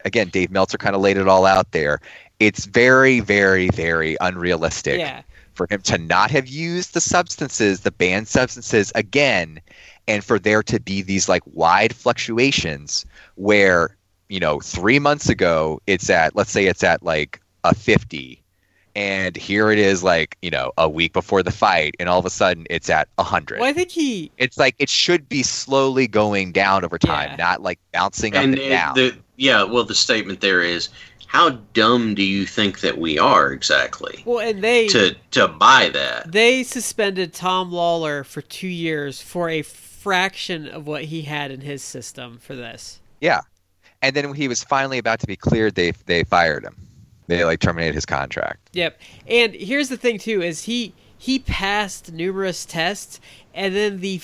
again dave meltzer kind of laid it all out there it's very very very unrealistic
Yeah.
for him to not have used the substances the banned substances again and for there to be these like wide fluctuations where you know three months ago it's at let's say it's at like a 50 and here it is like you know a week before the fight and all of a sudden it's at 100
Well, I think he.
it's like it should be slowly going down over time
Yeah.
not like bouncing up
and
and,
it-
down
the yeah, well, the statement there is, how dumb do you think that we are exactly
Well, and they
to to buy that?
they suspended Tom Lawlor for two years for a fraction of what he had in his system for this. Yeah.
And then when he was finally about to be cleared they they fired him they like terminated his contract
Yep. And here's the thing too: is he he passed numerous tests, and then the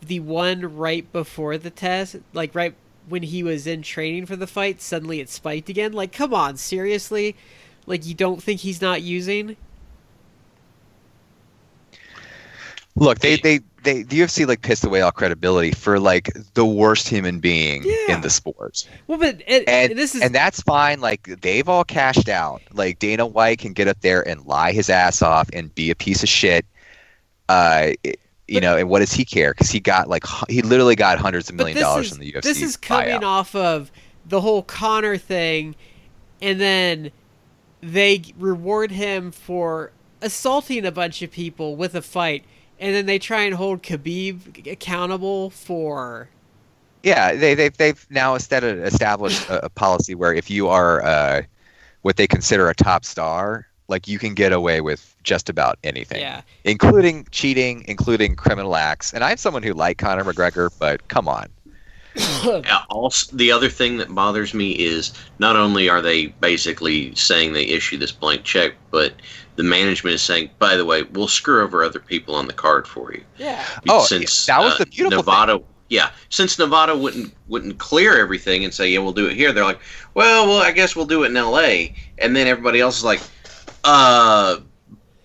the one right before the test, like right when he was in training for the fight, suddenly it spiked again. Like, come on, seriously? Like, you don't think he's not using?
Look, they, they, they, the UFC like pissed away all credibility for like the worst human being
Yeah.
in the sport,
Well, but it,
and
this is
and that's fine. Like they've all cashed out. Like Dana White can get up there and lie his ass off and be a piece of shit. Uh, it- you know, and what does he care? Because he got like he literally got hundreds of million dollars
is,
from the UFC.
This is coming
buyout.
off of the whole Conor thing, and then they reward him for assaulting a bunch of people with a fight, and then they try and hold Khabib accountable for.
Yeah, they they've they've now instead of established a, a policy where if you are uh, what they consider a top star, like you can get away with just about anything,
Yeah.
including cheating, including criminal acts. And I'm someone who like Conor McGregor, but come on.
Yeah, Also, the other thing that bothers me is not only are they basically saying they issue this blank check, but the management is saying, by the way, we'll screw over other people on the card for you.
Yeah.
Oh,
since
that was
uh,
the beautiful
Nevada. Yeah, since Nevada wouldn't wouldn't clear everything and say, yeah, we'll do it here. They're like, well, well, I guess we'll do it in L.A. And then everybody else is like, uh,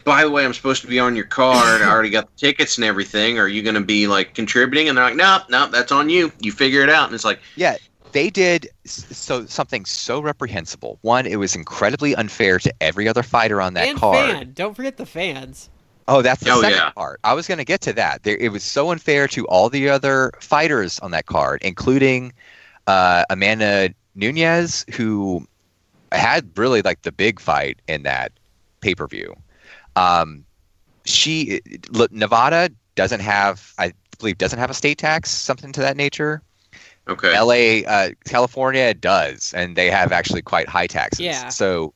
by the way, I'm supposed to be on your card. I already got the tickets and everything. Are you going to be like contributing? And they're like, no, no, that's on you. You figure it out. And it's like,
Yeah, they did so something so reprehensible. One, it was incredibly unfair to every other fighter on that
and
card.
fan. Don't forget the fans.
Oh, that's the
Oh,
second
yeah.
part. I was going to get to that. There, it was so unfair to all the other fighters on that card, including uh, Amanda Nunes, who had really like the big fight in that pay per view. Um, she Nevada doesn't have, I believe, doesn't have a state tax, something to that nature.
Okay.
LA, uh, California does, and they have actually quite high taxes.
Yeah.
So,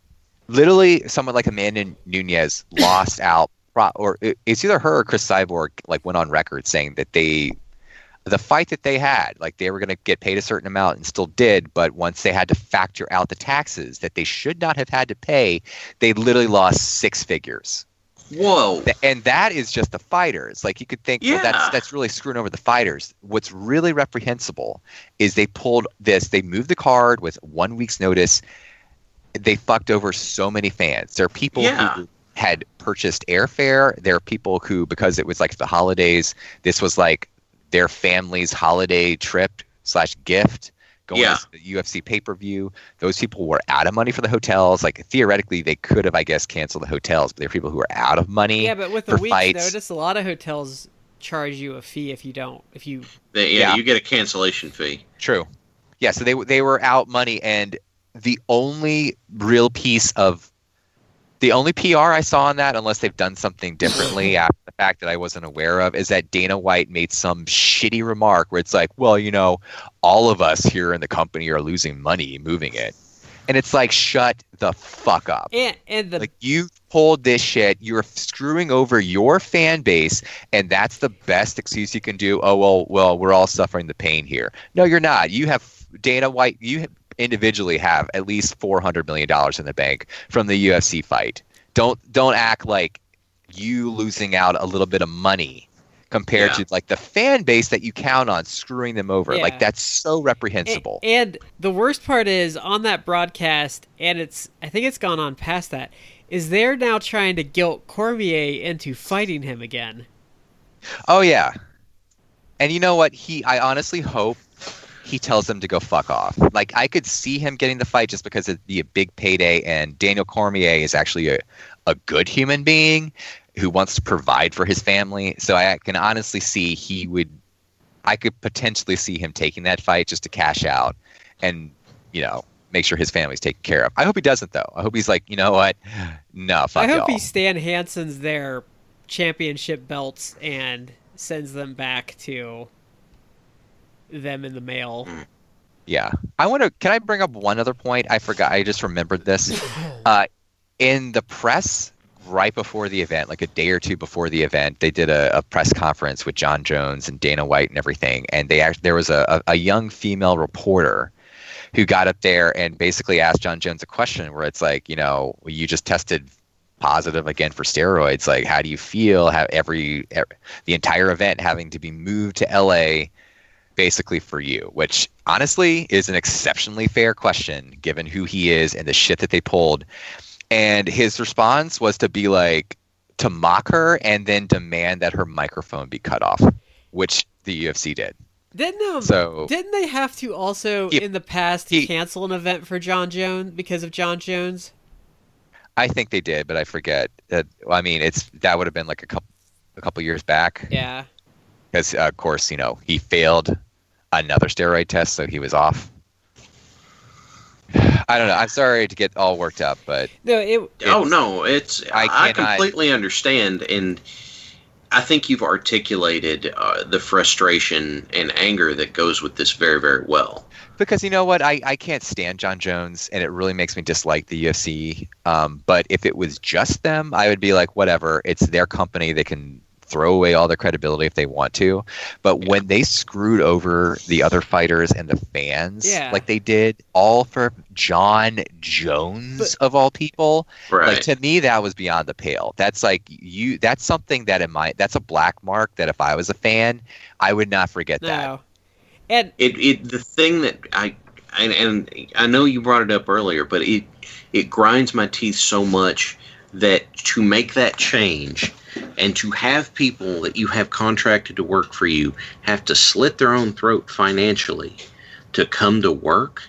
literally, someone like Amanda Nunes lost out, or it's either her or Cris Cyborg like went on record saying that they, the fight that they had, like they were going to get paid a certain amount and still did, but once they had to factor out the taxes that they should not have had to pay, they literally lost six figures.
Whoa.
And that is just the fighters. Like you could think, well, that's that's really screwing over the fighters. What's really reprehensible is they pulled this. They moved the card with one week's notice. They fucked over so many fans. There are people
Yeah.
who had purchased airfare. There are people who, because it was like the holidays, this was like their family's holiday trip slash gift. Going
Yeah.
to the UFC pay per view, those people were out of money for the hotels. Like theoretically, they could have, I guess, canceled the hotels, but there are people who are out of money.
Yeah, but with
for
a week's
fights.
notice, a lot of hotels charge you a fee if you don't. If you
They- yeah,
Yeah.
you get a cancellation fee.
True. Yeah, so they they were out money, and the only real piece of the only PR I saw on that, unless they've done something differently after the fact that I wasn't aware of, is that Dana White made some shitty remark where it's like, well, you know, all of us here in the company are losing money moving it. And it's like, shut the fuck up.
and and the
Like you pulled this shit, you're screwing over your fan base, and that's the best excuse you can do. Oh well, well, we're all suffering the pain here. No, you're not. You have Dana White. You individually have at least four hundred million dollars in the bank from the UFC fight. Don't don't act like you losing out a little bit of money compared
Yeah.
to like the fan base that you count on screwing them over.
Yeah.
Like that's so reprehensible.
And the worst part is on that broadcast, and it's I think it's gone on past that. Is they're now trying to guilt Cormier into fighting him again?
Oh yeah. And you know what? He I honestly hope he tells them to go fuck off. Like I could see him getting the fight just because it'd be a big payday and Daniel Cormier is actually a, a good human being who wants to provide for his family. So I can honestly see he would I could potentially see him taking that fight just to cash out and, you know, make sure his family's taken care of. I hope he doesn't though. I hope he's like, you know what? No, fuck
I hope
y'all.
he Stan Hansen's their championship belts and sends them back to them in the mail.
Yeah. I want to. Can I bring up one other point? I forgot. I just remembered this. Uh, in the press, right before the event, like a day or two before the event, they did a, a press conference with Jon Jones and Dana White and everything. And they act, there was a, a, a young female reporter who got up there and basically asked Jon Jones a question where it's like, you know, you just tested positive again for steroids. Like, how do you feel? Have every, e- the entire event having to be moved to LA basically for you, which honestly is an exceptionally fair question given who he is and the shit that they pulled. And his response was to be like, to mock her and then demand that her microphone be cut off, which the UFC did.
Didn't um,
So
didn't they have to also
He-
in the past
he-
cancel an event for Jon Jones because of Jon Jones?
I think they did, but I forget that. I mean, it's that would have been like a couple, a couple years back,
Yeah.
because uh, of course, you know, he failed another steroid test, so he was off. I don't know. I'm sorry to get all worked up, but
No, it
Oh no, it's
I
I, completely understand, and I think you've articulated uh, the frustration and anger that goes with this very, very well.
because you know what I, I can't stand jon jones and it really makes me dislike the ufc um, but if it was just them i would be like whatever it's their company they can throw away all their credibility if they want to but
Yeah.
when they screwed over the other fighters and the fans
Yeah.
like they did all for jon jones of all people
Right.
like to me that was beyond the pale that's like you that's something that in my that's a black mark that if i was a fan i would not forget that
And
it it the thing that I and, and I know you brought it up earlier, but it it grinds my teeth so much that to make that change and to have people that you have contracted to work for you have to slit their own throat financially to come to work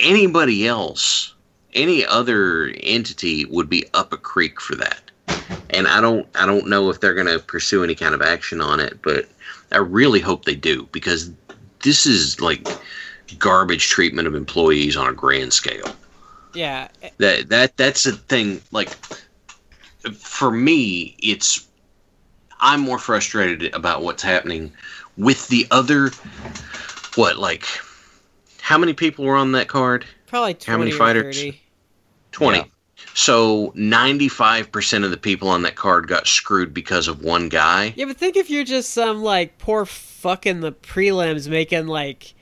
anybody else any other entity would be up a creek for that. And i don't i don't know if they're going to pursue any kind of action on it but i really hope they do because this is like garbage treatment of employees on a grand scale.
Yeah, eh
that that that's a thing like for me it's i'm more frustrated about what's happening with the other what like how many people were on that card
probably 20
How many
or
fighters?
30.
20
Yeah.
so 95% of the people on that card got screwed because of one guy
Yeah, but think if you're just some like poor fucking the prelims making like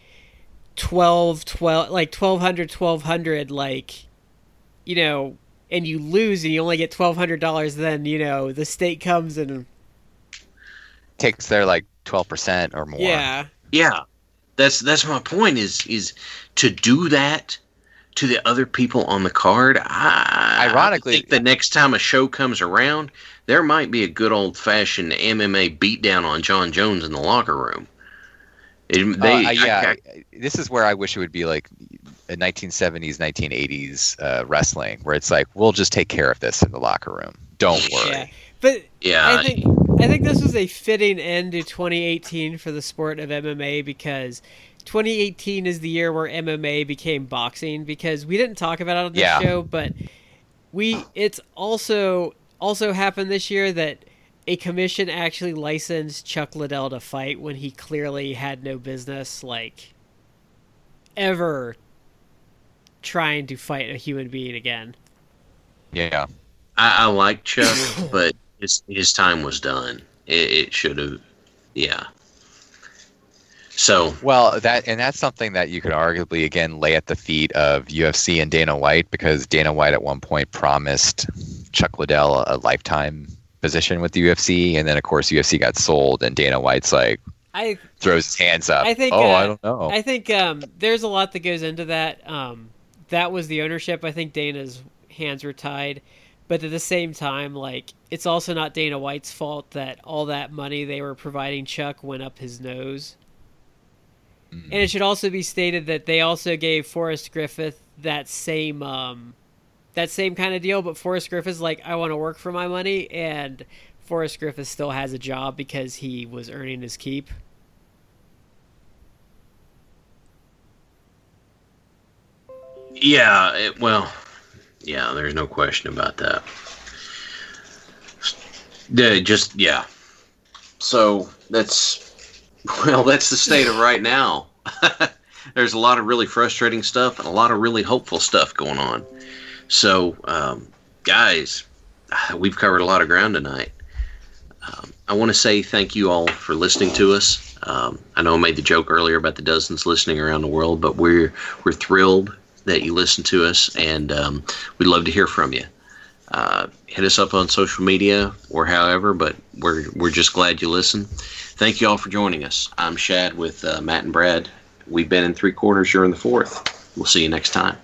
12 12 like 1200 1200 like you know and you lose and you only get $1200 then you know the state comes and
takes their like 12% or more
yeah
Yeah, that's that's my point. Is is to do that to the other people on the card. I,
Ironically-
I think the next time a show comes around, there might be a good old fashioned MMA beatdown on Jon Jones in the locker room. It, they,
uh, yeah,
I-
this is where I wish it would be like a 1970s, 1980s uh, wrestling, where it's like we'll just take care of this in the locker room. Don't worry.
yeah but
yeah.
I think I think this was a fitting end to 2018 for the sport of MMA because 2018 is the year where MMA became boxing because we didn't talk about it on the
Yeah.
show, but we it's also also happened this year that a commission actually licensed Chuck Liddell to fight when he clearly had no business like ever trying to fight a human being again.
Yeah.
I, I like Chuck, but his his time was done. It, it should have. Yeah. So
Well, that and that's something that you could arguably again lay at the feet of UFC and Dana White because Dana White at one point promised Chuck Liddell a lifetime position with the UFC, and then of course UFC got sold, and Dana White's like
I
throws his hands up.
I think,
oh,
uh,
I don't know.
I think um, there's a lot that goes into that. Um, that was the ownership. I think Dana's hands were tied, but at the same time, like it's also not Dana White's fault that all that money they were providing Chuck went up his nose.
Mm.
And it should also be stated that they also gave Forrest Griffith that same um, that same kind of deal, but Forrest Griffith's like, I want to work for my money, and Forrest Griffith still has a job because he was earning his keep.
Yeah, it, well, yeah, there's no question about that. Just yeah. So that's well, that's the state of right now. there's a lot of really frustrating stuff and a lot of really hopeful stuff going on. So, um, guys, we've covered a lot of ground tonight. Um, I want to say thank you all for listening to us. Um, I know I made the joke earlier about the dozens listening around the world, but we're we're thrilled that you listen to us, and um, we'd love to hear from you. Uh, hit us up on social media or however, but we're we're just glad you listen. Thank you all for joining us. I'm Shad with uh, Matt and Brad. We've been in three quarters. You're in the fourth. We'll see you next time.